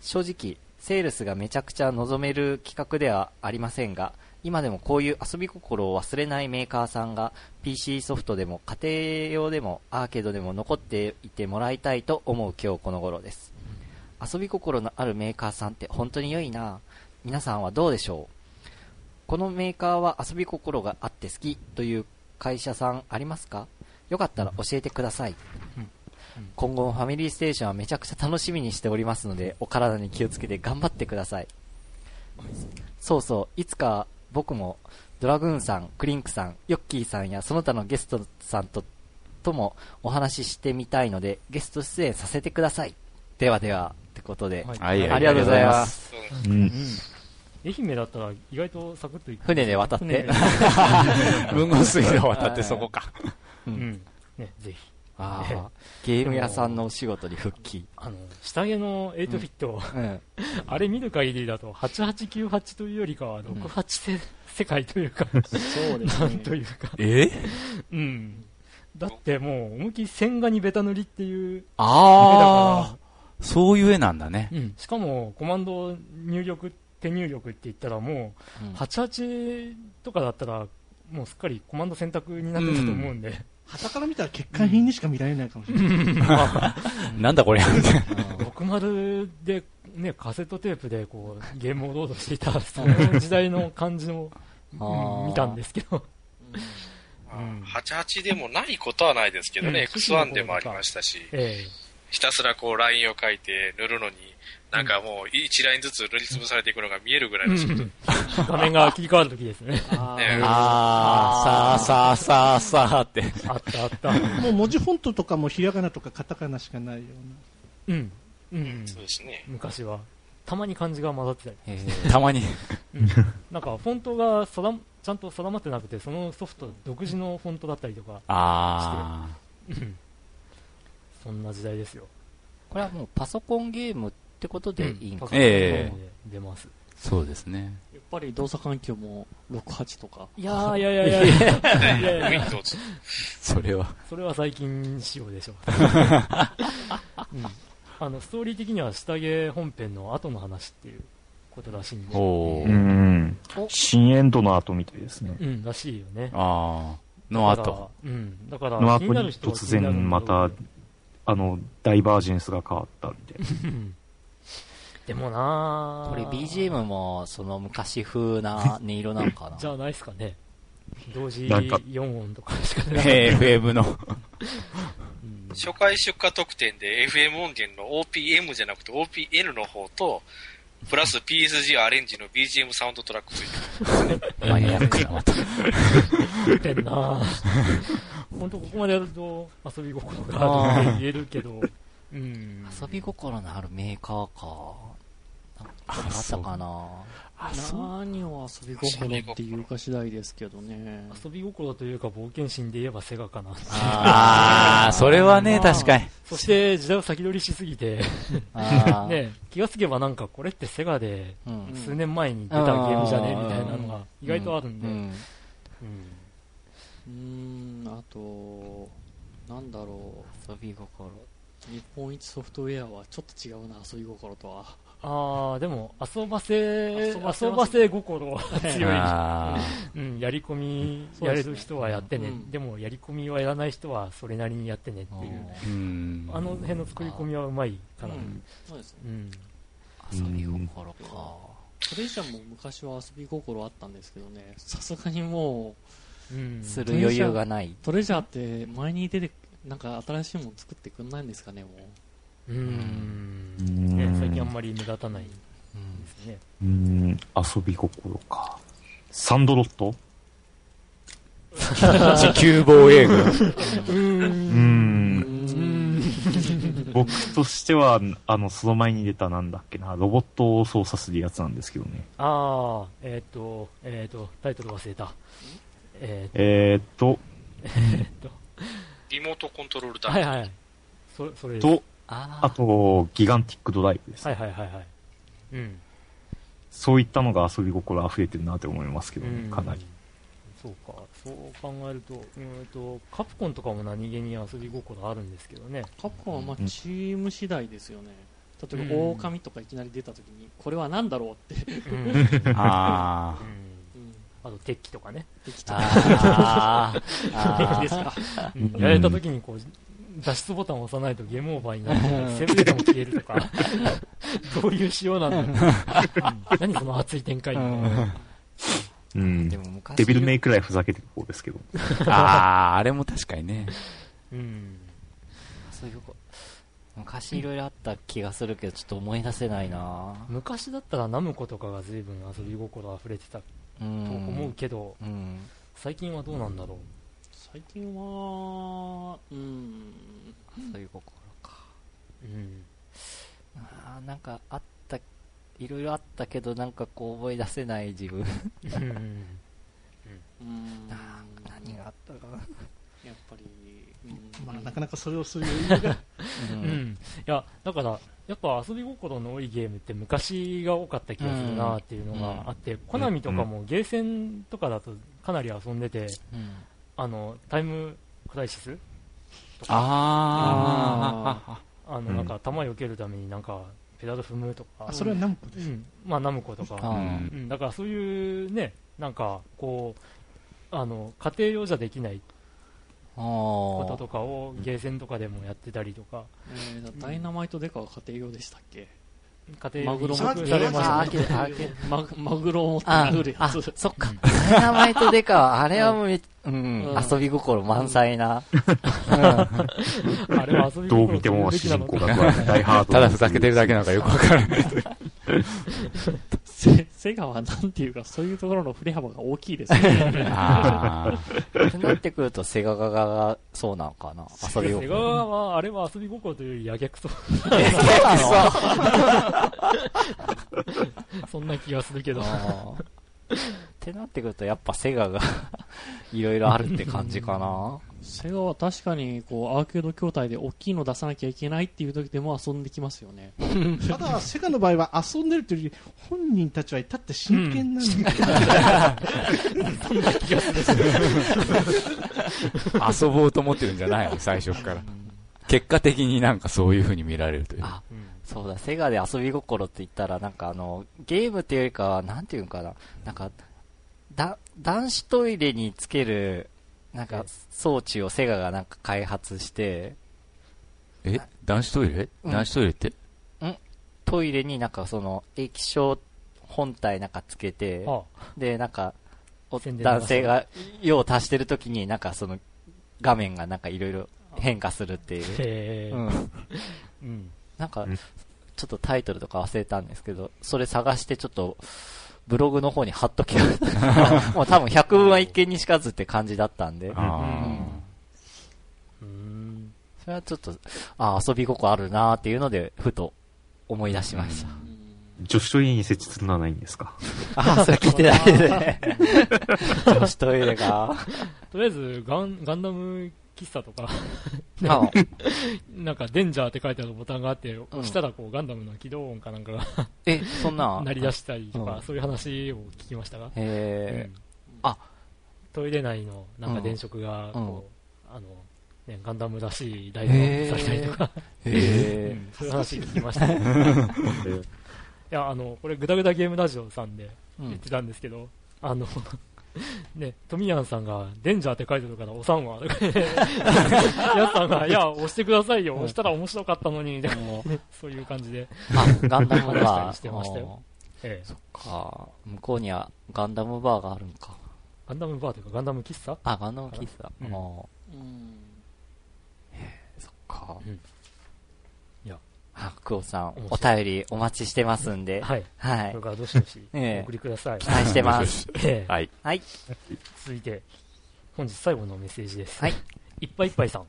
正直、セールスがめちゃくちゃ望める企画ではありませんが、今でもこういう遊び心を忘れないメーカーさんが PC ソフトでも家庭用でもアーケードでも残っていてもらいたいと思う今日この頃です。遊び心のあるメーカーさんって本当に良いな皆さんはどうでしょう？このメーカーは遊び心があって好きという会社さんありますか？よかったら教えてください。今後もファミリーステーションはめちゃくちゃ楽しみにしておりますので、お体に気をつけて頑張ってください。そうそう、いつか僕もドラグーンさん、クリンクさん、ヨッキーさんやその他のゲストさんとともお話ししてみたいので、ゲスト出演させてください。ではでは、ことで、はい。はい。ありがとうございます。うん。うん。愛媛だったら意外とサクッと行く船で渡って船で文豪水道渡ってそこか。ううん。ん。ね、ぜひ。ああ、ゲーム屋さん。のお仕事に復帰。あの、下着の8フィット、うん。あれ見る限りだと、8898というよりかは、68世、世界というか、そうですねなん。と。いうか、えうん。だってもう、思いっきり線画にベタ塗りっていうああ、そういう絵なんだね。うん、しかもコマンド入力手入力って言ったらもうん。う88とかだったらもうすっかりコマンド選択になってたと思うんで、旗から見たら欠陥品にしか見られないかもしれない。なん。だこれ。60で、ね、カセットテープでこうゲームをロードしていたその時代の感じの、あーうん。見たんですけど、まうん。あ88でもないことはないですけどね、うん。X1 でもありましたし、えひたすらこうラインを書いて塗るのに、なんかもう1ラインずつ塗りつぶされていくのが見えるぐらえいの速度うん 画面が切り替わるときですね。あねああ、さあさあさあさあって。あったあった。もう文字フォントとかもひらがなとかカタカナしかないような。うん。うん。そうですね。昔は。たまに漢字が混ざってたり。えーたまに。うんなんかフォントが定まちゃんと定まってなくて、そのソフト独自のフォントだったりとか、あうんそんな時代ですよ。これはもうパソコンゲームってことでいいんかパソコンええで出ます。あ、そうですね。やっぱり動作環境も68とか。いやーいやいやいやいやいやいやいや Windows。それは。それは最近仕様でしょう。うんあの、ストーリー的には下着本編の後の話っていうことらしいんで。うおー。んお。新エンドの後みたいですね。うん、らしいよね。ああ。のだから後。。うん。だから、の後に気になる人は突気になるん然また、あの、ダイバージェンスが変わったみたいな。う んでもなーこれ BGM もその昔風な音色なんかな じゃあないっすかね。同時なんか4音とかしかない。FM の。うん初回出荷特典で FM 音源の OPM じゃなくて OPN の方と、プラス PSG アレンジの BGM サウンドトラックついてる。マニアックなまた。言ってんな本当ここまでやると遊び心があるって言えるけど、うん。遊び心のあるメーカーか。なんかあったかな。何を遊び心っていうか次第ですけどね。遊び心というか冒険心で言えばセガかな。ああ、それはね、まあ確かに。そして時代を先取りしすぎて、ね、気がつけばなんかこれってセガでうん数年前に出たゲームじゃねみたいなのが意外とあるんで、うんうんうーん、あと、なんだろ遊び心。う。日本一ソフトウェアはちょっと違うな、遊び心とは。ああ、でも、遊ばせ、遊ばせ遊ばせ心は強い。あ うん、やり込みやれる人はやってね、うんでもやり込みはやらない人はそれなりにやってねっていう、ーうん。あの辺の作り込みはうまいかな。そうですね。遊び心か。トレジャーも昔は遊び心あったんですけどね、さすがにもうん。する余裕がない。う、トレジャーって前に出て、なんか新しいもの作ってくんないんですかね、もう。う。うんね、ん最近あんまり目立たないでうんすね。うん、遊び心か。サンドロット？地球防衛軍。うー。うんん。うん。僕としては、あの、その前に出たなんだっけな、ロボットを操作するやつなんですけどね。ああ、えっ、と、えっ、と、タイトル忘れた。ええーっと、っと、リモートコントロールだ。はいはい。そそれ。と、ああと、ギガンティックドライブです。はいはいはいはい。うん。そういったのが遊び心溢れてるなって思いますけどね、うんかなり。そうか、そう考えると、うんと、カプコンとかも何気に遊び心あるんですけどね。カプコンはまあうんチーム次第ですよね。例えば、うん狼とかいきなり出たときに、これは何だろうって、うん。あうん、あと、鉄器とかね。できた。あー あですか。うんやられた時にこう、脱出ボタンを押さないとゲームオーバーになって、セーブデータも消えるとか、どういう仕様なんだろう、うん 何その熱い展開みたいなうんで。も昔。デビルメイクらいふざけてる方ですけど。あ。ああ、あれも確かにね。うん。そういうこ昔いろいろあった気がするけど、ちょっと思い出せないな昔だったらナムコとかが随分遊び心溢れてたうとん。思うけど、うん。最近はどうなんだろ最近は、うん、そういう心か。う。うん。あーなんかあった、いろいろあったけど、なんかこう思い出せない自分。うんうん、何があったかな。やっぱり、うんまあ、なかなかそれをする余裕が、ううん。いや、だから、やっぱ遊び心の多いゲームって昔が多かった気がするなっていうのがあって、コナミとかもゲーセンとかだとかなり遊んでて、うん。あの、タイムクライシス？ああ。あの、うん。なんか、弾避けるためになんか、ペダル踏むとか。あ、それはナムコです。うん、まあ、ナムコとか、あうん、だからそういうね、なんか、こう、あの、家庭用じゃできないあことーとかをゲーセンとかでもやってたりとか、えーダイナマイトデカは家庭用でしたっけ？家庭マグロも移植されましたあね。ーあーママグロを持ってあ殴るやあ、つ。そっか。ダイナマイトデカは、あれはもうめ、うん、うん遊び心満載な。あれは遊びどう心見ても主人公が大ハード。ただふざけてるだけなのかよくわからない。セセガはなんていうか、そういうところの振れ幅が大きいですね。あってなってくると、セガガガがそうなのかな。遊びセガ心。は、あれは遊び心というよりや逆と、え、そうなの？そんな気がするけど。ってなってくると、やっぱセガが いろいろあるって感じかな。セガは確かに、こう、アーケード筐体で大きいの出さなきゃいけないっていう時でも遊んできますよね。ただ、セガの場合は遊んでるというより、本人たちは至って真剣なんで、あ。遊ぼうと思ってるんじゃないの最初から。結果的になんかそういう風に見られるという。あ、うんそうだ、セガで遊び心って言ったら、なんかあの、ゲームっていうよりかは、なんていうんかな、なんか、だ、男子トイレにつける、なんか、装置をセガがなんか開発して、え男子トイレ？うん。男子トイレって？トイレになんかその、液晶本体なんかつけて、あで、なんか、男性が用を足してるときに、なんかその、画面がなんかいろいろ変化するっていう。へーうん。うん。なんかうん、ちょっとタイトルとか忘れたんですけど、それ探してちょっと、ブログの方に貼っときました。もう多分100分は一見にしかずって感じだったんで、あうん。それはちょっと、あ遊び心あるなーっていうので、ふと思い出しました。女子トイレに設置するのはないんですか？ああ、それ聞いてないですね。女子トイレが。とりあえず、ガン、ガンダム喫茶とか、あ なんか、デンジャーって書いてあるボタンがあって、押したらこう、ガンダムの起動音かなんかがえ、そんな？鳴り出したりとか、うん。そういう話を聞きましたが。へうん。あ。トイレ内のなんか電飾がこう、あのね、ガンダムらしいライへー。トされたりとか、え。へうん。そういう話聞きました。ね。や、あの、これ、ぐだぐだゲームラジオさんでうん。言ってたんですけど、あの、ね、トミヤンさんが、デンジャーって書いてるから押さんわ。とかねやつさんが、いや、押してくださいよ。押したら面白かったのに、とか ねそういう感じで。あ、ガンダムバー。りしてましたよええか。向こうにはガンダムバーがあるんか。ガンダムバーというか、ガンダム喫茶？あ、ガンダム喫茶。うんもうん。う、そっか。うんあ、クオさん、面お便りお待ちしてますんで。はい。はいこれ。からどしどし、ええお送りください。期待してます。ええはい。はい。続いて、本日最後のメッセージです。はい。いっぱいいっぱいさん。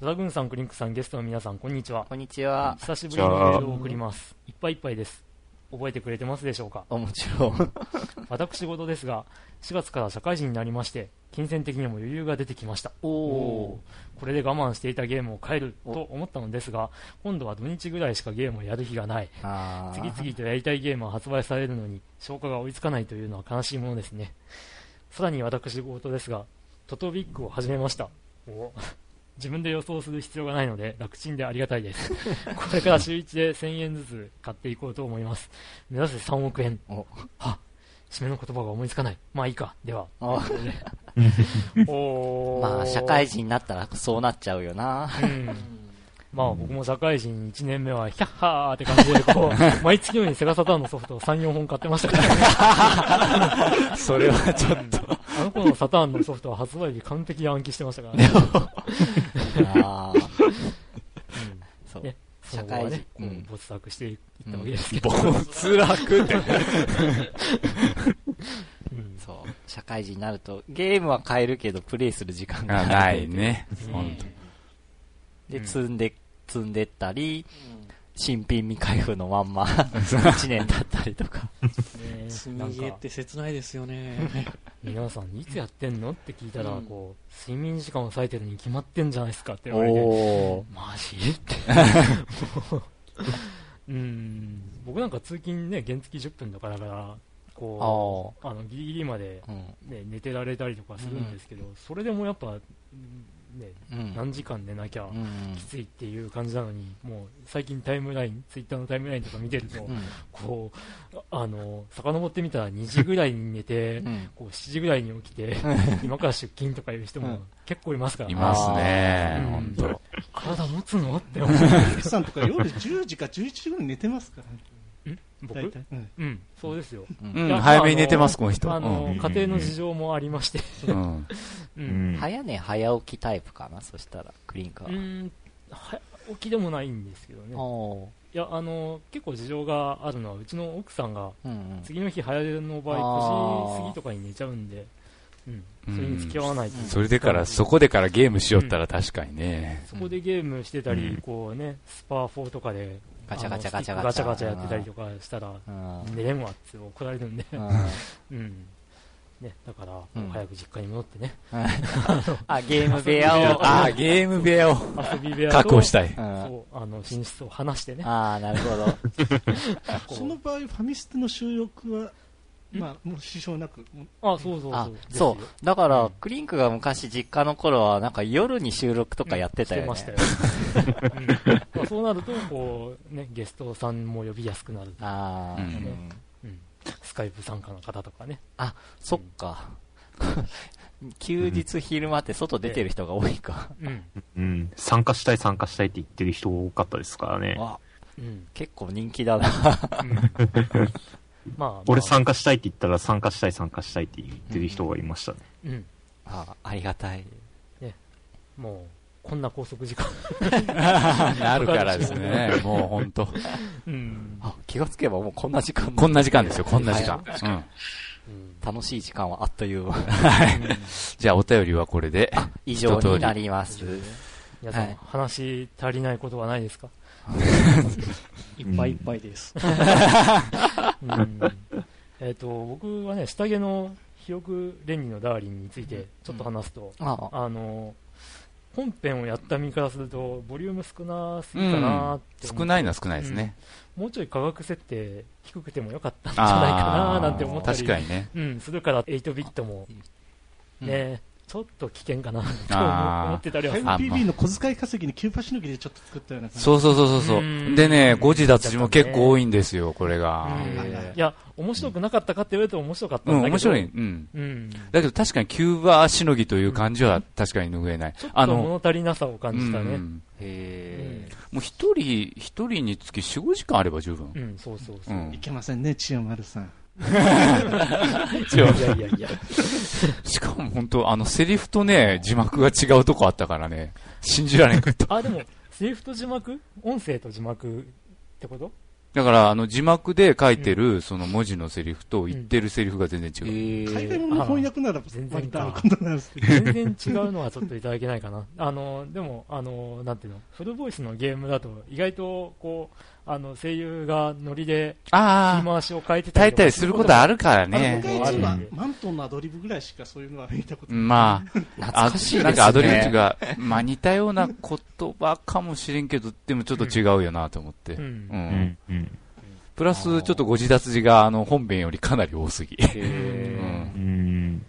ドラグーンさん、クリンクさん、ゲストの皆さん、こんにちは。こんにちは。久しぶりのメールを送ります。いっぱいいっぱいです。覚えてくれてますでしょうか？おもちろん。私事ですが、4月から社会人になりまして、金銭的にも余裕が出てきました。おー。これで我慢していたゲームを変えると思ったのですが、今度は土日ぐらいしかゲームをやる日がない。次々とやりたいゲームは発売されるのに消化が追いつかないというのは悲しいものですね。さらに私事ですがトトビックを始めました。お。自分で予想する必要がないので楽ちんでありがたいです。これから週1で1000円ずつ買っていこうと思います。目指せ3億円。お。は締めの言葉が思いつかない。まあいいか。では。おまあ、社会人になったらそうなっちゃうよな。うん。まあ僕も社会人1年目はヒャッハーって感じでこう 毎月のようにセガサターンのソフトを3、4本買ってましたから。ね それはちょっと。あの頃のサターンのソフトは発売日完璧に暗記してましたから。ね。あー。そう。ね。社会人ね、こうんう没落していったわけですけど。没落って。うん そう。社会人になると、ゲームは買えるけど、プレイする時間があない。ね。で、うん積んで、積んでったり、新品未開封のまんま、1年経ったりとか。ね積みゲーって切ないですよね。皆さんいつやってんの？って聞いたらうん、こう、睡眠時間を割いてるに決まってんじゃないですかって言われて。マジ？って。うん。僕なんか通勤ね、原付10分だから、こあう、あの、ギリギリまで。ね、寝てられたりとかするんですけど、それでもやっぱ、うんね、うん。何時間寝なきゃうんきついっていう感じなのに、もう最近タイムライン、ツイッターのタイムラインとか見てると、うん。こう、あの、遡ってみたら2時ぐらいに寝てう、ん。こう7時ぐらいに起きて、今から出勤とかいう人もうん結構いますから、いますね。体持つの？って思う。決算とか夜10時か11時ぐらいに寝てますからね。僕？大体。うんうん、そうですよ。うん早めに寝てます、この人。あの、うん家庭の事情もありまして、うん。う。うんん。早寝早起きタイプかな、そしたら、クリンカー。うん、は起きでもないんですけどね。いや、あの、結構事情があるのは、うちの奥さんが、うんうん。次の日早出の場合、9時過ぎとかに寝ちゃうんで、うん、それに付き合わないと、うんそれでから、そこでからゲームしよったら確かにね。そこでゲームしてたり、うんこうね、スパー4とかで、ガチャガチャガチャガチャ。ガチャガチャやってたりとかしたら、うん。寝れんわって怒られるんで、うん。うん。ね、だから、うん。早く実家に戻ってね、あ、ゲーム部屋を。ああ、ゲーム部屋を。遊び部屋と、確保したい。うん。そう、あの、寝室を離してね、ああ、なるほど。こその場合、ファミステの収録は、まあ、もう支障なく、あ、そうそうあそう。そう。だから、うんクリンクが昔実家の頃は、なんか夜に収録とかやってたよね。うんしてましたよ。うんまあそうなると、こう、ね、ゲストさんも呼びやすくなる。ああ、ううんんうん。スカイプ参加の方とかね。そっか。休日昼間って外出てる人が多いか。うん。うん。参加したい参加したいって言ってる人多かったですからね。あ、うん。結構人気だな。うん まあ、俺まあ参加したいって言ったら参加したい参加したいって言ってる人がいましたね。うん。あありがたい。もう、こんな拘束時間。なるからですね。もうほんと。うん。あ、気がつけばもうこんな時間こんな時間ですよ、こんな時間。うん。うん楽しい時間はあっという間。じゃあお便りはこれで。以上になります。皆さん、はい話足りないことはないですか？いっぱいいっぱいです。うん えっと、僕はね、下着のひよくレンニのダーリンについてちょっと話すと、ああ、あの、本編をやった身からすると、ボリューム少なすぎかなって思って少ないのは少ないですね。もうちょい価格設定低くてもよかったんじゃないかななんて思ったり、確かにね。うん、するから8ビットもね、ちょっと危険かなと思ってたりはする。あ MPB の小遣い稼ぎにキューパしのぎでちょっと作ったような感じ。そうそうそうそうそうう。んでね、誤字脱字も結構多いんですよ、これが。いや、面白くなかったかって言われると面白かったうんん、だけど。面白い。うん。うん。だけど確かにキューバしのぎという感じは確かに拭えない。ちょっと物足りなさを感じたね。うんへもう一人、一人につき4、5時間あれば十分う。ん、そうそうそうう。んい。けませんね、千代丸さん。いやいやいやいや。しかも本当、あの、セリフとね、字幕が違うとこあったからね、信じられんかった。あ、でも、セリフと字幕？音声と字幕ってこと？だから、あの、字幕で書いてる、その文字のセリフと言ってるセリフが全然違う。え。海外もの翻訳なら全然割とあることなんですけど。全然違うのはちょっといただけないかな。あの、でも、あの、なんていうの、フルボイスのゲームだと、意外と、こう、あの、声優がノリで言いああ、回しを変えてたりとか耐えたりすることあるからあのね。マントンのアドリブぐらいしかそういうのは見たことない。まあ、懐あかしいですね。なんかアドリブっていうか、まあ似たような言葉かもしれんけど、でもちょっと違うよなと思って。う。うん。うんん。うん。プラス、ちょっとご自脱字が、あの、本編よりかなり多すぎ。うん。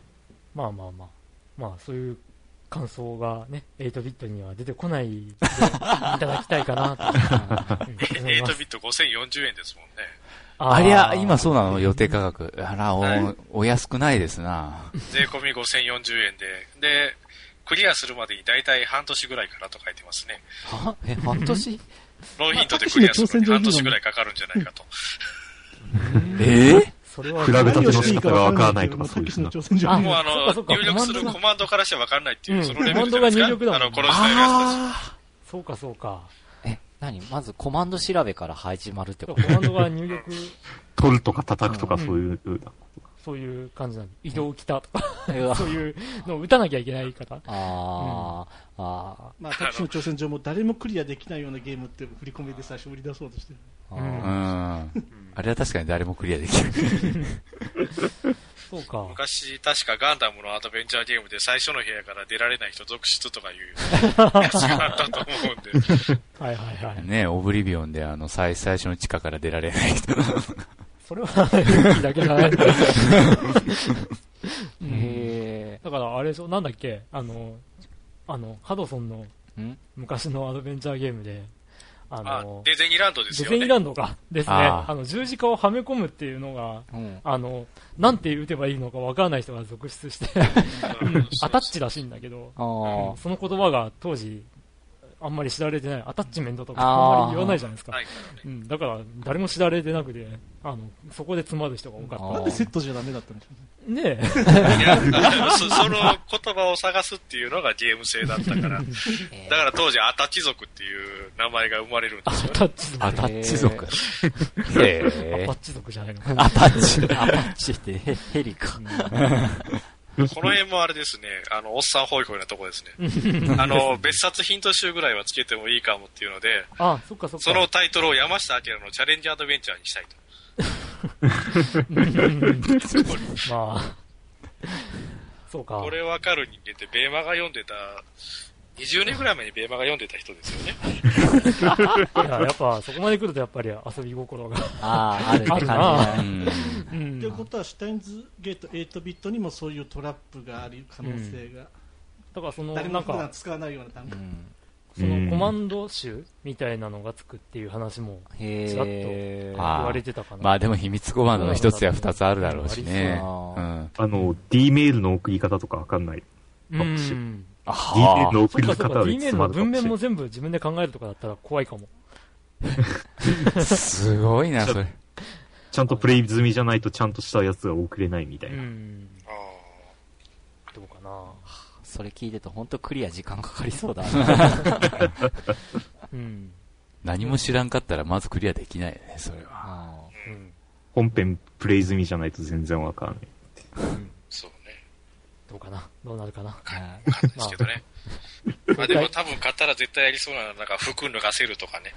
まあまあまあ。まあ、そういう感想がね、8ビットには出てこないでいただきたいかなと、うん思います8ビット5040円ですもんね。あありゃ、ー今そうなの予定価格。あら、お、はいお安くないですな。税込み5040円で。で、クリアするまでに大体半年ぐらいからと書いてますね。は？え、半年？ノーヒントでクリアするのに半年ぐらいかかるんじゃないかと。ええそれは、比べたての仕方がわからないとかそういうのあもうあの入力するコマンドがコマンドからしてわかんないっていう、うんそのレベルじゃないですか。コマンドが入力だもんあの、この時代のやつたち。そうかそうか。え、何？まずコマンド調べから始まるってこと？コマンドが入力、取るとか叩くとかそういう。そういう感じなの。移動来たとか、そういうのを打たなきゃいけない方。あー、あまあ、たけしの挑戦状も誰もクリアできないようなゲームって振り込みで最初売り出そうとしてる。ー、うんうあれは確かに誰もクリアできない。そうか。昔、確かガンダムのアドベンチャーゲームで最初の部屋から出られない人続出とかいう やつがあったと思うんで。はいはいはい。ねオブリビオンであの、最、最初の地下から出られない人。それは、勇気だけじゃない。ーへだから、あれでしょ、なんだっけ、あの、あの、ハドソンの昔のアドベンチャーゲームで、ああの、、デゼニーランドですデゼニ。ランドか。ですね。あの、十字架をはめ込むっていうのが、うん。あの、なんて打てばいいのかわからない人が続出して、うん アタッチらしいんだけど、その言葉が当時、あんまり知られてない、アタッチメントとかあんまり言わないじゃないですか。うん、だから、誰も知られてなくて、あの、そこで詰まる人が多かっあーなんでセットじゃダメだったんでしょうね。た。ねえ。いや、そその言葉を探すっていうのがゲーム性だったから。えーだから当時、アタッチ族っていう名前が生まれるんですよ。タッチ族。アタッチ族。アパッ。チ族じゃないのかな。アタッチ。アパッチってヘヘリか。この辺もあれですね、あの、おっさんホイホイなとこですね。あの、別冊ヒント集ぐらいはつけてもいいかもっていうので、あ、そっかそっか。そのタイトルを山下明のチャレンジアドベンチャーにしたいと。まあ。そうか。これわかる人間って、ベーマが読んでた、20年ぐらい前にベーマが読んでた人ですよね。いや、やっぱ、そこまで来るとやっぱり遊び心が。ああ、あるっていうことは、シュタインズゲート8ビットにもそういうトラップがある可能性が、だからその、誰なんか、も普段使わないような単語じ。うん。そのコマンド集みたいなのがつくっていう話もへちらっとえ。言あわれてたかな。まあでも秘密コマンドの一つや二つあるだろうしね。あーうん。あの、D メールの送り方とかわかんない。うかもしれん。あ D メールの送りそっかそっか、方は D いメールのつまでかもしれない。文面も全部自分で考えるとかだったら怖いかも。すごいな、それ。ちゃんとプレイ済みじゃないとちゃんとしたやつが送れないみたういな。ん。あどうかな。それ聞いてると本当クリア時間かかりそうだ。うん。何も知らんかったらまずクリアできないよね、それは。あうん。本編プレイ済みじゃないと全然わからない。そうね。どうかな？どうなるかな？ーはいわかんないですけどね。まあでも多分買ったら絶対やりそうなのはなんか服脱がせるとかね。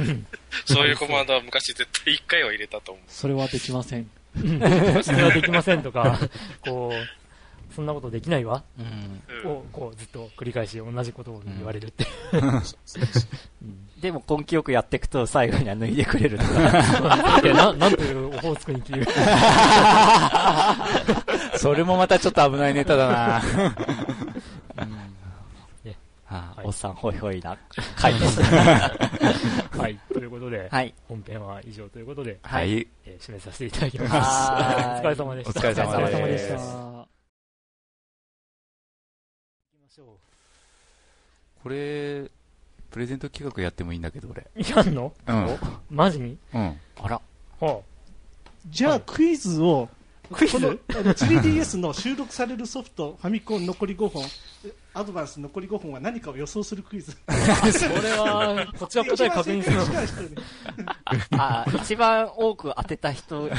そういうコマンドは昔絶対一回は入れたと思う。それはできません。それはできませんとか、こう、そんなことできないわ？うん。うんを、こう、ずっと繰り返し同じことを言われるって。でも根気よくやっていくと最後には脱いでくれるとか。な、なんというオホーツクに切る。それもまたちょっと危ないネタだなあ はいおっさんホイホイな回です。はい。ということで、はい。本編は以上ということで、はい。えー締めさせていただきます。お疲れ様でした。お疲れ様お疲れ様でした。行きましょこれ、プレゼント企画やってもいいんだけど、俺。う。やんの？うん。マジに？うん。あら。はじゃあクイズを、クイズ？このあの 3DS の収録されるソフト、ファミコン残り5本、アドバンス残り5本は何かを予想するクイズ。あ、それは、こっちは答え確認するの。あ、一番多く当てた人。に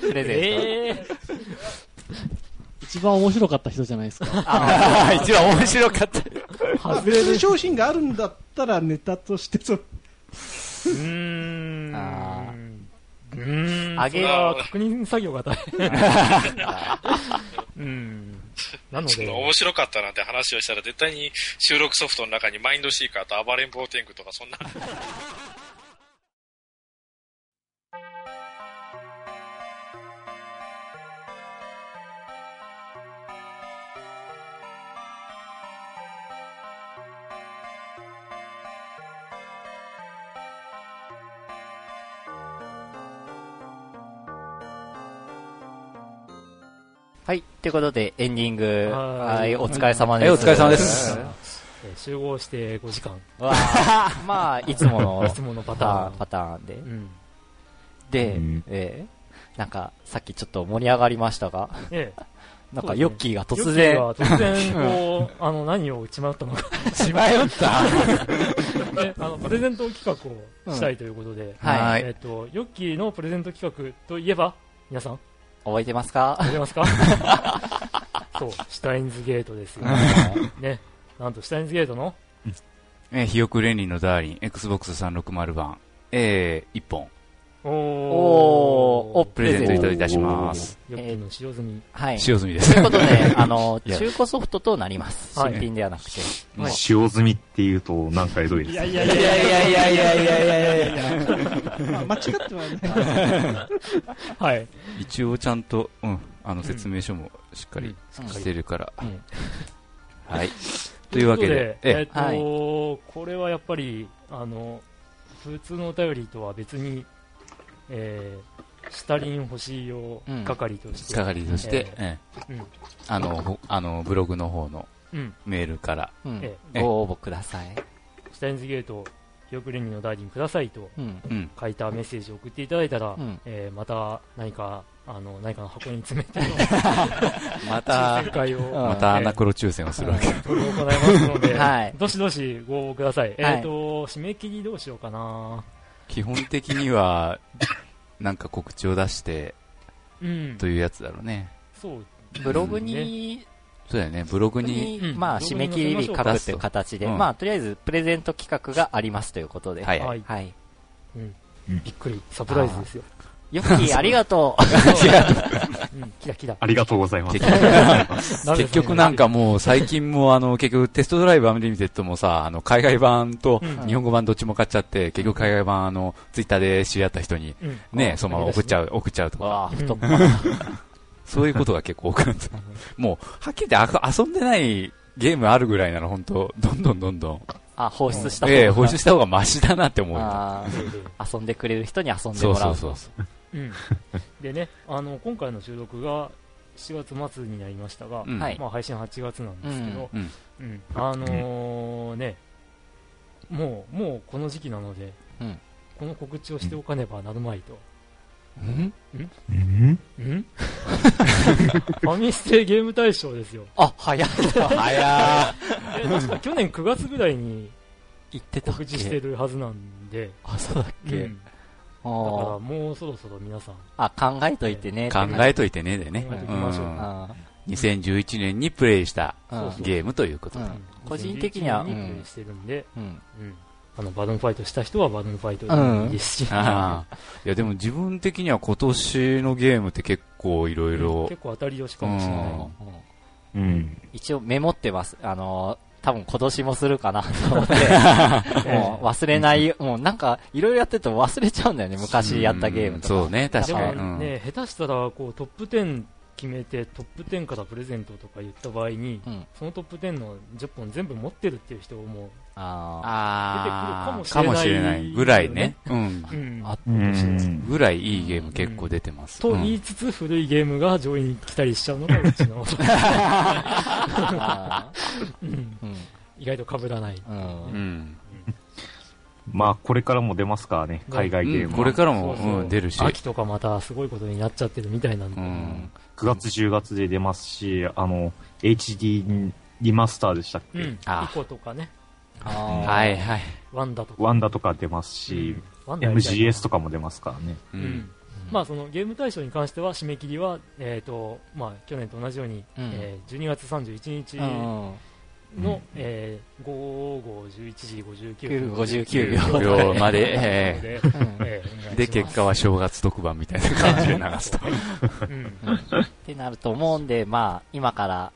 プレゼンええ一番面白かった人じゃないですか。あ一番面白かった。まあ別の商品があるんだったらネタとしてそう、うーん。あうーん。あげは確認作業が大変。うん。なので、面白かったなんて話をしたら絶対に収録ソフトの中にマインドシーカーと暴れん坊天狗とかそんなはい。ということで、エンディング。はいはい。お疲れ様です。はいお疲れ様ですえー集合して5時間。まあ、いつもの いつものパターン。パターンでう。ん。でうん、えーなんか、さっきちょっと盛り上がりましたが、ええ。なんかヨッキーが突ヨッキー然、が突然、こう、あの、何を打ち回ったのか。しまよったで、あの、プレゼント企画をしたいということで、はいはいえっと、ヨッキーのプレゼント企画といえば、皆さん、覚えてますか？覚えてますか？そう、シュタインズゲートですよ。ね。なんと、シュタインズゲートの、えー、ひよくレンリンのダーリン、Xbox 360版、えー、1本、おおーおプレゼントいたします。ヨッキーの使用済み。はい。塩済みですという。ことで、あの、中古ソフトとなります。はい新品ではなくて。はい使用済みっていうとなんかひどいです。いやいやいやいいやいやいやいやいやいやいやまあ、間違ってはない。はい。一応ちゃんと、うん、あの説明書もしっかりうんしてるから。うんはい。というわけで、ということでえっと、はいこれはやっぱり、あの、普通のお便りとは別に、えー、シュタリン欲しい用係として、係として、えうん、えあの、ほあの、ブログの方のうん、メールから、うん。えご応募ください。シュタインズゲート、記憶連理のダーリンくださいと。書いたメッセージを送っていただいたら、うん。えーまた何か、あの、何かの箱に詰めての また抽選、会を、うん。またアナクロ抽選をするわけ。行いますので、はい。どしどしご応募ください。えっ、と、締め切りどうしようかな。基本的には、なんか告知を出して、うんと。いうやつだろうね。そう。ブログに、そうだよね、ブログに、うんまあ、締め切り日書くっていう形で、うんまあ、とりあえず、プレゼント企画がありますということで。はいはい。はい。うんうんびっくり。サプライズですよ。ヨッキー、ありがとう。う。ん、キラキラ。ありがとうございます。結局、なんかもう最近もあの結局 Test Drive Unlimited もさ、あの海外版とうん。日本語版どっちも買っちゃって、結局海外版あのツイッターで知り合った人にうん。ね、そのまま送っちゃう、送っちゃうとか。そういうことが結構多くなって、もうはっきり言ってあ遊んでないゲームあるぐらいなら本当どんどんどんどん、あ、放出したええ放出した方がマシだなって思う遊んでくれる人に遊んでもらと。そううそうそう。うん。でね、あの、今回の収録が7月末になりましたが、うんはいまあ配信8月なんですけど、うん。うん。あのーね、もう、もうこの時期なので、うんこの告知をしておかねばなるまいと。うん？うん？ん？ファミステゲーム大賞ですよ。あ、早いな。早 え、確か去年9月ぐらいに言ってた告知してるはずなんで、あ、そうだっけ、うんだからあもうそろそろ皆さん、ーあ、考えといてね。考えといてねでね。考えときましょううんあ2011年にプレイしたゲームということで。うん個人的には2011年にプレイしてるんで。あの、バドンファイトした人はバドンファイトでいいですし、ああ。いやでも自分的には今年のゲームって結構いろいろ結構当たり年かもしれない。うんうん。一応メモってます。あのー、多分今年もするかなと思って。もう忘れない、もうなんか、いろいろやってると忘れちゃうんだよね。昔やったゲームとか。そうね、確かに。うんね、下手したら、こう、トップ10決めてトップ10からプレゼントとか言った場合に、うん。そのトップ10の10本全部持ってるっていう人も、ああ出てくるかもしれないかもしれないぐらいね。うん。うん。ぐらいいいゲーム結構出てます。とうん言いつつ、古いゲームが上位に来たりしちゃうのがうちの、あうんーうん。意外と被らない。う。うんん。まあ、これからも出ますからね、海外ゲームは。これからもそうそううん出るし。秋とかまたすごいことになっちゃってるみたいなんで、うん。9月、10月で出ますし、あの、HD リマスターでしたっけ、うん、とかね、はいはい。ワンダとか、ワンダとか出ますし、MGS とかも出ますからね。ううんん。まあ、そのゲーム大賞に関しては締め切りは、えーとまあ、去年と同じように、うんえー12月31日うん。の、えー、午後11時59 59秒秒まで えで、結果は正月特番みたいな感じで流すと。うんってなると思うんで、まあ、今から、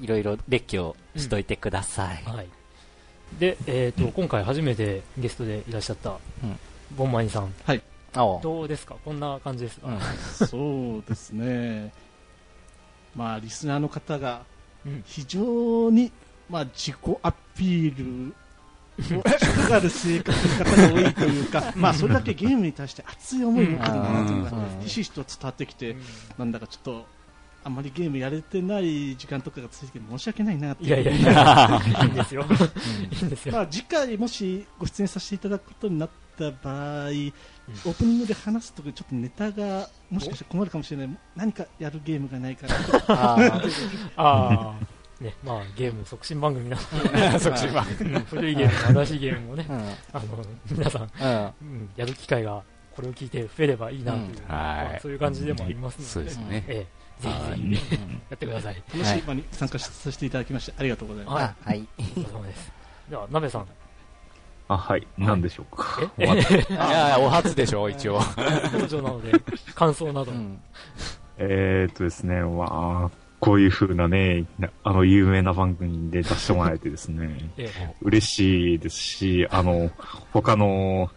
いろいろ列挙をしといてください。はい。で、えっ、と、今回初めてゲストでいらっしゃった、うん。ボンマインさん、おうどうですか？こんな感じですか、うん。そうですね。まあ、リスナーの方がうん。非常に、まあ、自己アピールをしたがる性格の方が多いというか、まあ、それだけゲームに対して熱い思いを持ってるんだなというのがうん、ひしひしと伝わってきてうん、なんだかちょっと、あんまりゲームやれてない時間とかが続いて申し訳ないなっていやいやいや、いいんですよ。いいんですよ。まあ、次回もしご出演させていただくことになった場合、オープニングで話すときちょっとネタがもしかして困るかもしれない。何かやるゲームがないかなあー。ああ、ね、まあ、ゲーム促進番組なので、促進番うん古いゲーム、新しいゲームもね、うん。あの、皆さん、うん。うんやる機会が、これを聞いて増えればいいなという、うん。はい。まあそういう感じでもありますので、そうですね。ええ、ぜはいひぜひ、やってください。楽しい場に参加させていただきましてありがとうございます。はい。お疲れ様です。では、鍋さん。あ、はい。何でしょうか？いやいや、お初でしょ、一応。登場なので、感想など。うん。えーっとですね、まあ、こういう風なね、なあの、有名な番組で出してもらえてですね、ええ嬉しいですし、あの、他の、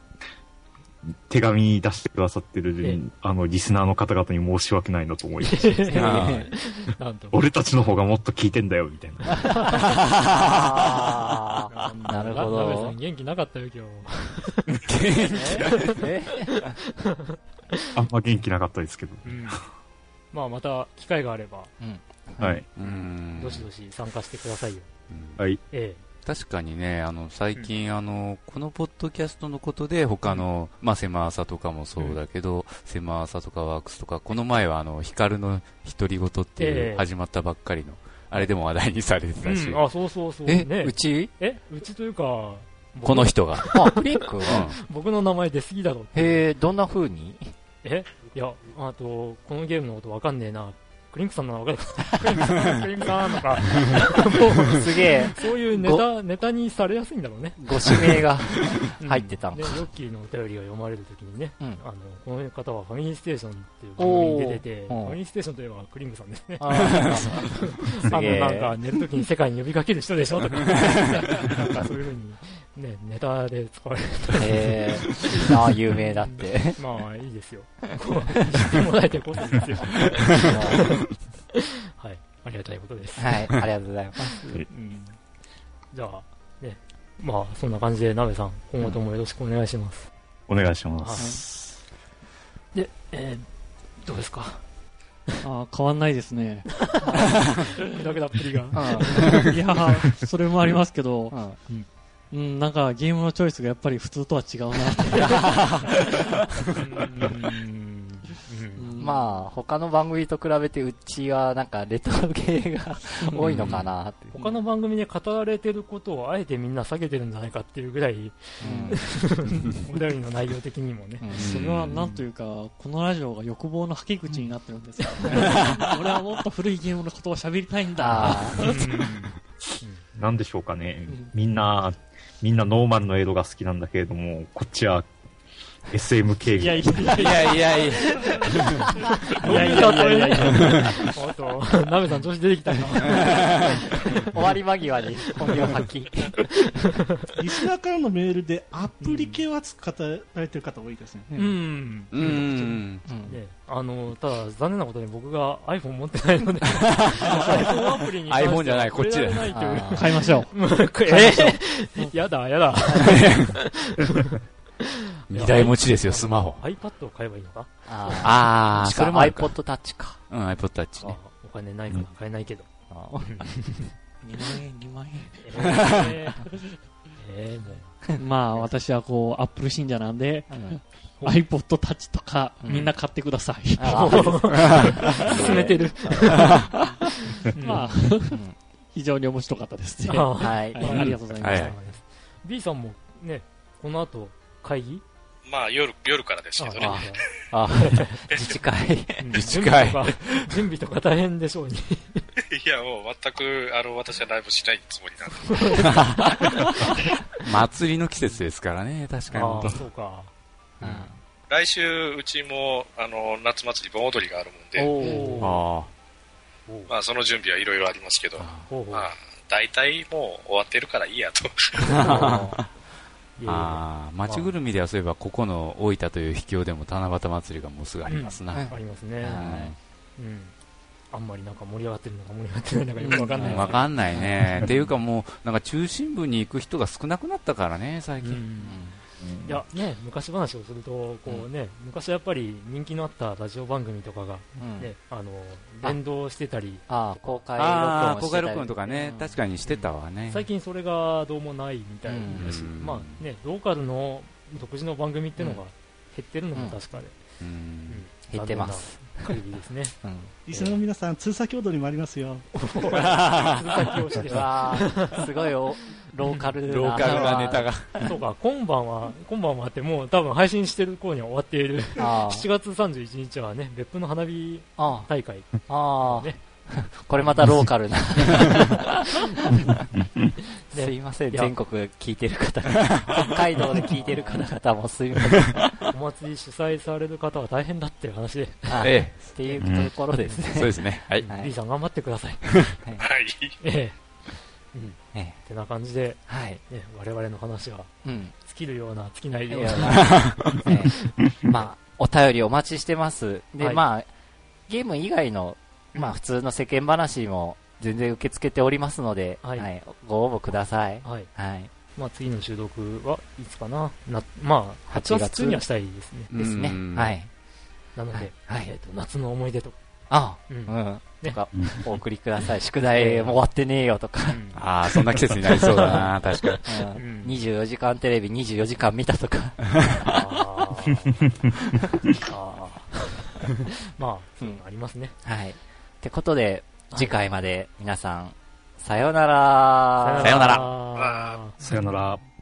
手紙出してくださってる、ええあの、リスナーの方々に申し訳ないなと思います。はいなんと。俺たちの方がもっと聞いてんだよ、みたいな。なるほど鍋さん。元気なかったよ、今え？あんま元気なかったですけど。日。うん。まあ、また、機会があれば、はい。うんどしどし参加してくださいよ。うんはい。え確かにね、あの、最近、あの、このポッドキャストのことで、他の、まあ、セマーサとかもそうだけど、セマーサとかワークスとか、この前は、あの、ヒカルの独り言っていええう、始まったばっかりの、あれでも話題にされてえ。たしう、ん、あ、そうそうそう。え、ねうち？え、うちというか、僕この人が。あ、クリック？うん僕の名前出過ぎだろって。へえ、どんな風に？えいや、あと、このゲームのことわかんねえな。クリンクさんなのわかるクリンクさん、クリンクさんとか、すげえ、そういうネタ、ネタにされやすいんだろうね。ご指名がうん。入ってたのね、ヨッキーのお便りが読まれるときにね、うん。あの、この方はファミリーステーションっていう番組に出てて、ファミリーステーションといえばクリングさんですね。あ の。なんか寝るときに世界に呼びかける人でしょとか、なんかそういうふうに、ね、ネタで使われるへえ、いいな、有名だって。まあいいですよ。こう、知ってもらえてこそですよ。はい。ありがたいことです。はい、ありがとうございます。うん。じゃあ、ね、まあそんな感じで、なべさん、今後ともよろしくお願いします。お願いします。で、えー、どうですか？あー変わんないですね。だけだっぷりが。いやーそれもありますけど、うんうん、なんかゲームのチョイスがやっぱり普通とは違うな まあ、他の番組と比べて、うちはなんかレトロ系が多いのかなって。他の番組で語られてることをあえてみんな避けてるんじゃないかっていうぐらい、お便りの内容的にもね。うんそれはなんというか、このラジオが欲望のはけ口になってるんですよ。俺はもっと古いゲームのことを喋りたいんだ。あなんでしょうかねうん。みんな、みんなノーマルのエイドが好きなんだけれども、こっちは、SM 警いや備。いやいやいやいやいや。いやいやいやいやいやおっと、ナベさん調子出てきたな。終わり間際に本領発揮。リスナーからのメールでアプリ系を扱われてる方多いですね。うん。うん。うんね、あの、ただ残念なことに僕が iPhone 持ってないので、iPhone アプリに iPhone じゃないこっちだよ触れられないという。買いましょう。え？ー、やだ、やだ。二台持ちですよ、スマホ。iPad を買えばいいのか？ああそれも iPod Touch か。うん、iPod Touch ね。あお金ないから買えないけど。あ2万円、2万えー、えー、もう。円。まあ、私はこう、アップル信者なんで、うん、iPod Touch とか、うんみんな買ってください。あ進 めてる。まあ、うん非常に面白かったですね。あはい。はいありがとうございましたはい。B さんもね、この後、会議？まあ夜、夜からですけどね。あ、自治会。うん自治会準備とか、大変でしょうに。いや、もう全く、あの、私はライブしないつもりなんで。祭りの季節ですからね、確かにあそうか。うん来週、うちも、あの、夏祭り盆踊りがあるもんで。まあ、その準備はいろいろありますけど、まあ、大体もう終わってるからいいやと。あ町ぐるみではそういえば、ここの大分という秘境でも七夕祭りがもうすぐありますな。うんありますね。はうん。あんまりなんか盛り上がってるのか盛り上がってないのかよくわかんない。うんわかんないね。っていうかもう、なんか中心部に行く人が少なくなったからね、最う近。ん。いや、ね、昔話をすると、こうね、昔やっぱり人気のあったラジオ番組とかが、うん。ね、あの、連動してたり、ああ、公開録音とかね、うん。確かにしてたわね。最近それがどうもないみたいだし、うん。まあね、ローカルの独自の番組っていうのが減ってるのも確かで、ううん。ん。減ってます。残念な限りですね。うんリスナーの皆さん、通先踊りもありますよ。すごいおローカルな。ローカルなネタが。そうか、今晩は、今晩はあって、もう多分配信してる頃には終わっている。あ7月31日はね、別府の花火あ、大会。ああ、ねこれまたローカルな。ねすいません、全国聞いてる方、北海道で聞いてる方々もすいません。お祭り主催される方は大変だっていう話で、あえっていうところですえ、そうね。ですね。はい。はい B さん頑張ってください。はい。ええ。ええてな感じで、はい。ね、我々の話はうん。尽きるような、尽きないいような まあ、お便りお待ちしてます。で、はいまあ、ゲーム以外の、まあ、普通の世間話も全然受け付けておりますので、はいはい、ご応募ください。はい。はい。まあ次の収録はいつかなな、まあ、8 8月月中にはしたいですね。ですねう。んはい。なので、はいえっと夏の思い出とか、あ、ううんん。ねとか、お送りください。宿題もう終わってねえよとか。ああ、そんな季節になりそうだな、確かに。うんうん24時間テレビ24時間見たとか。あーあー まあ、そういうのありますね。はい。ってことで、次回まで皆さん、さようなら。さようなららさよなら。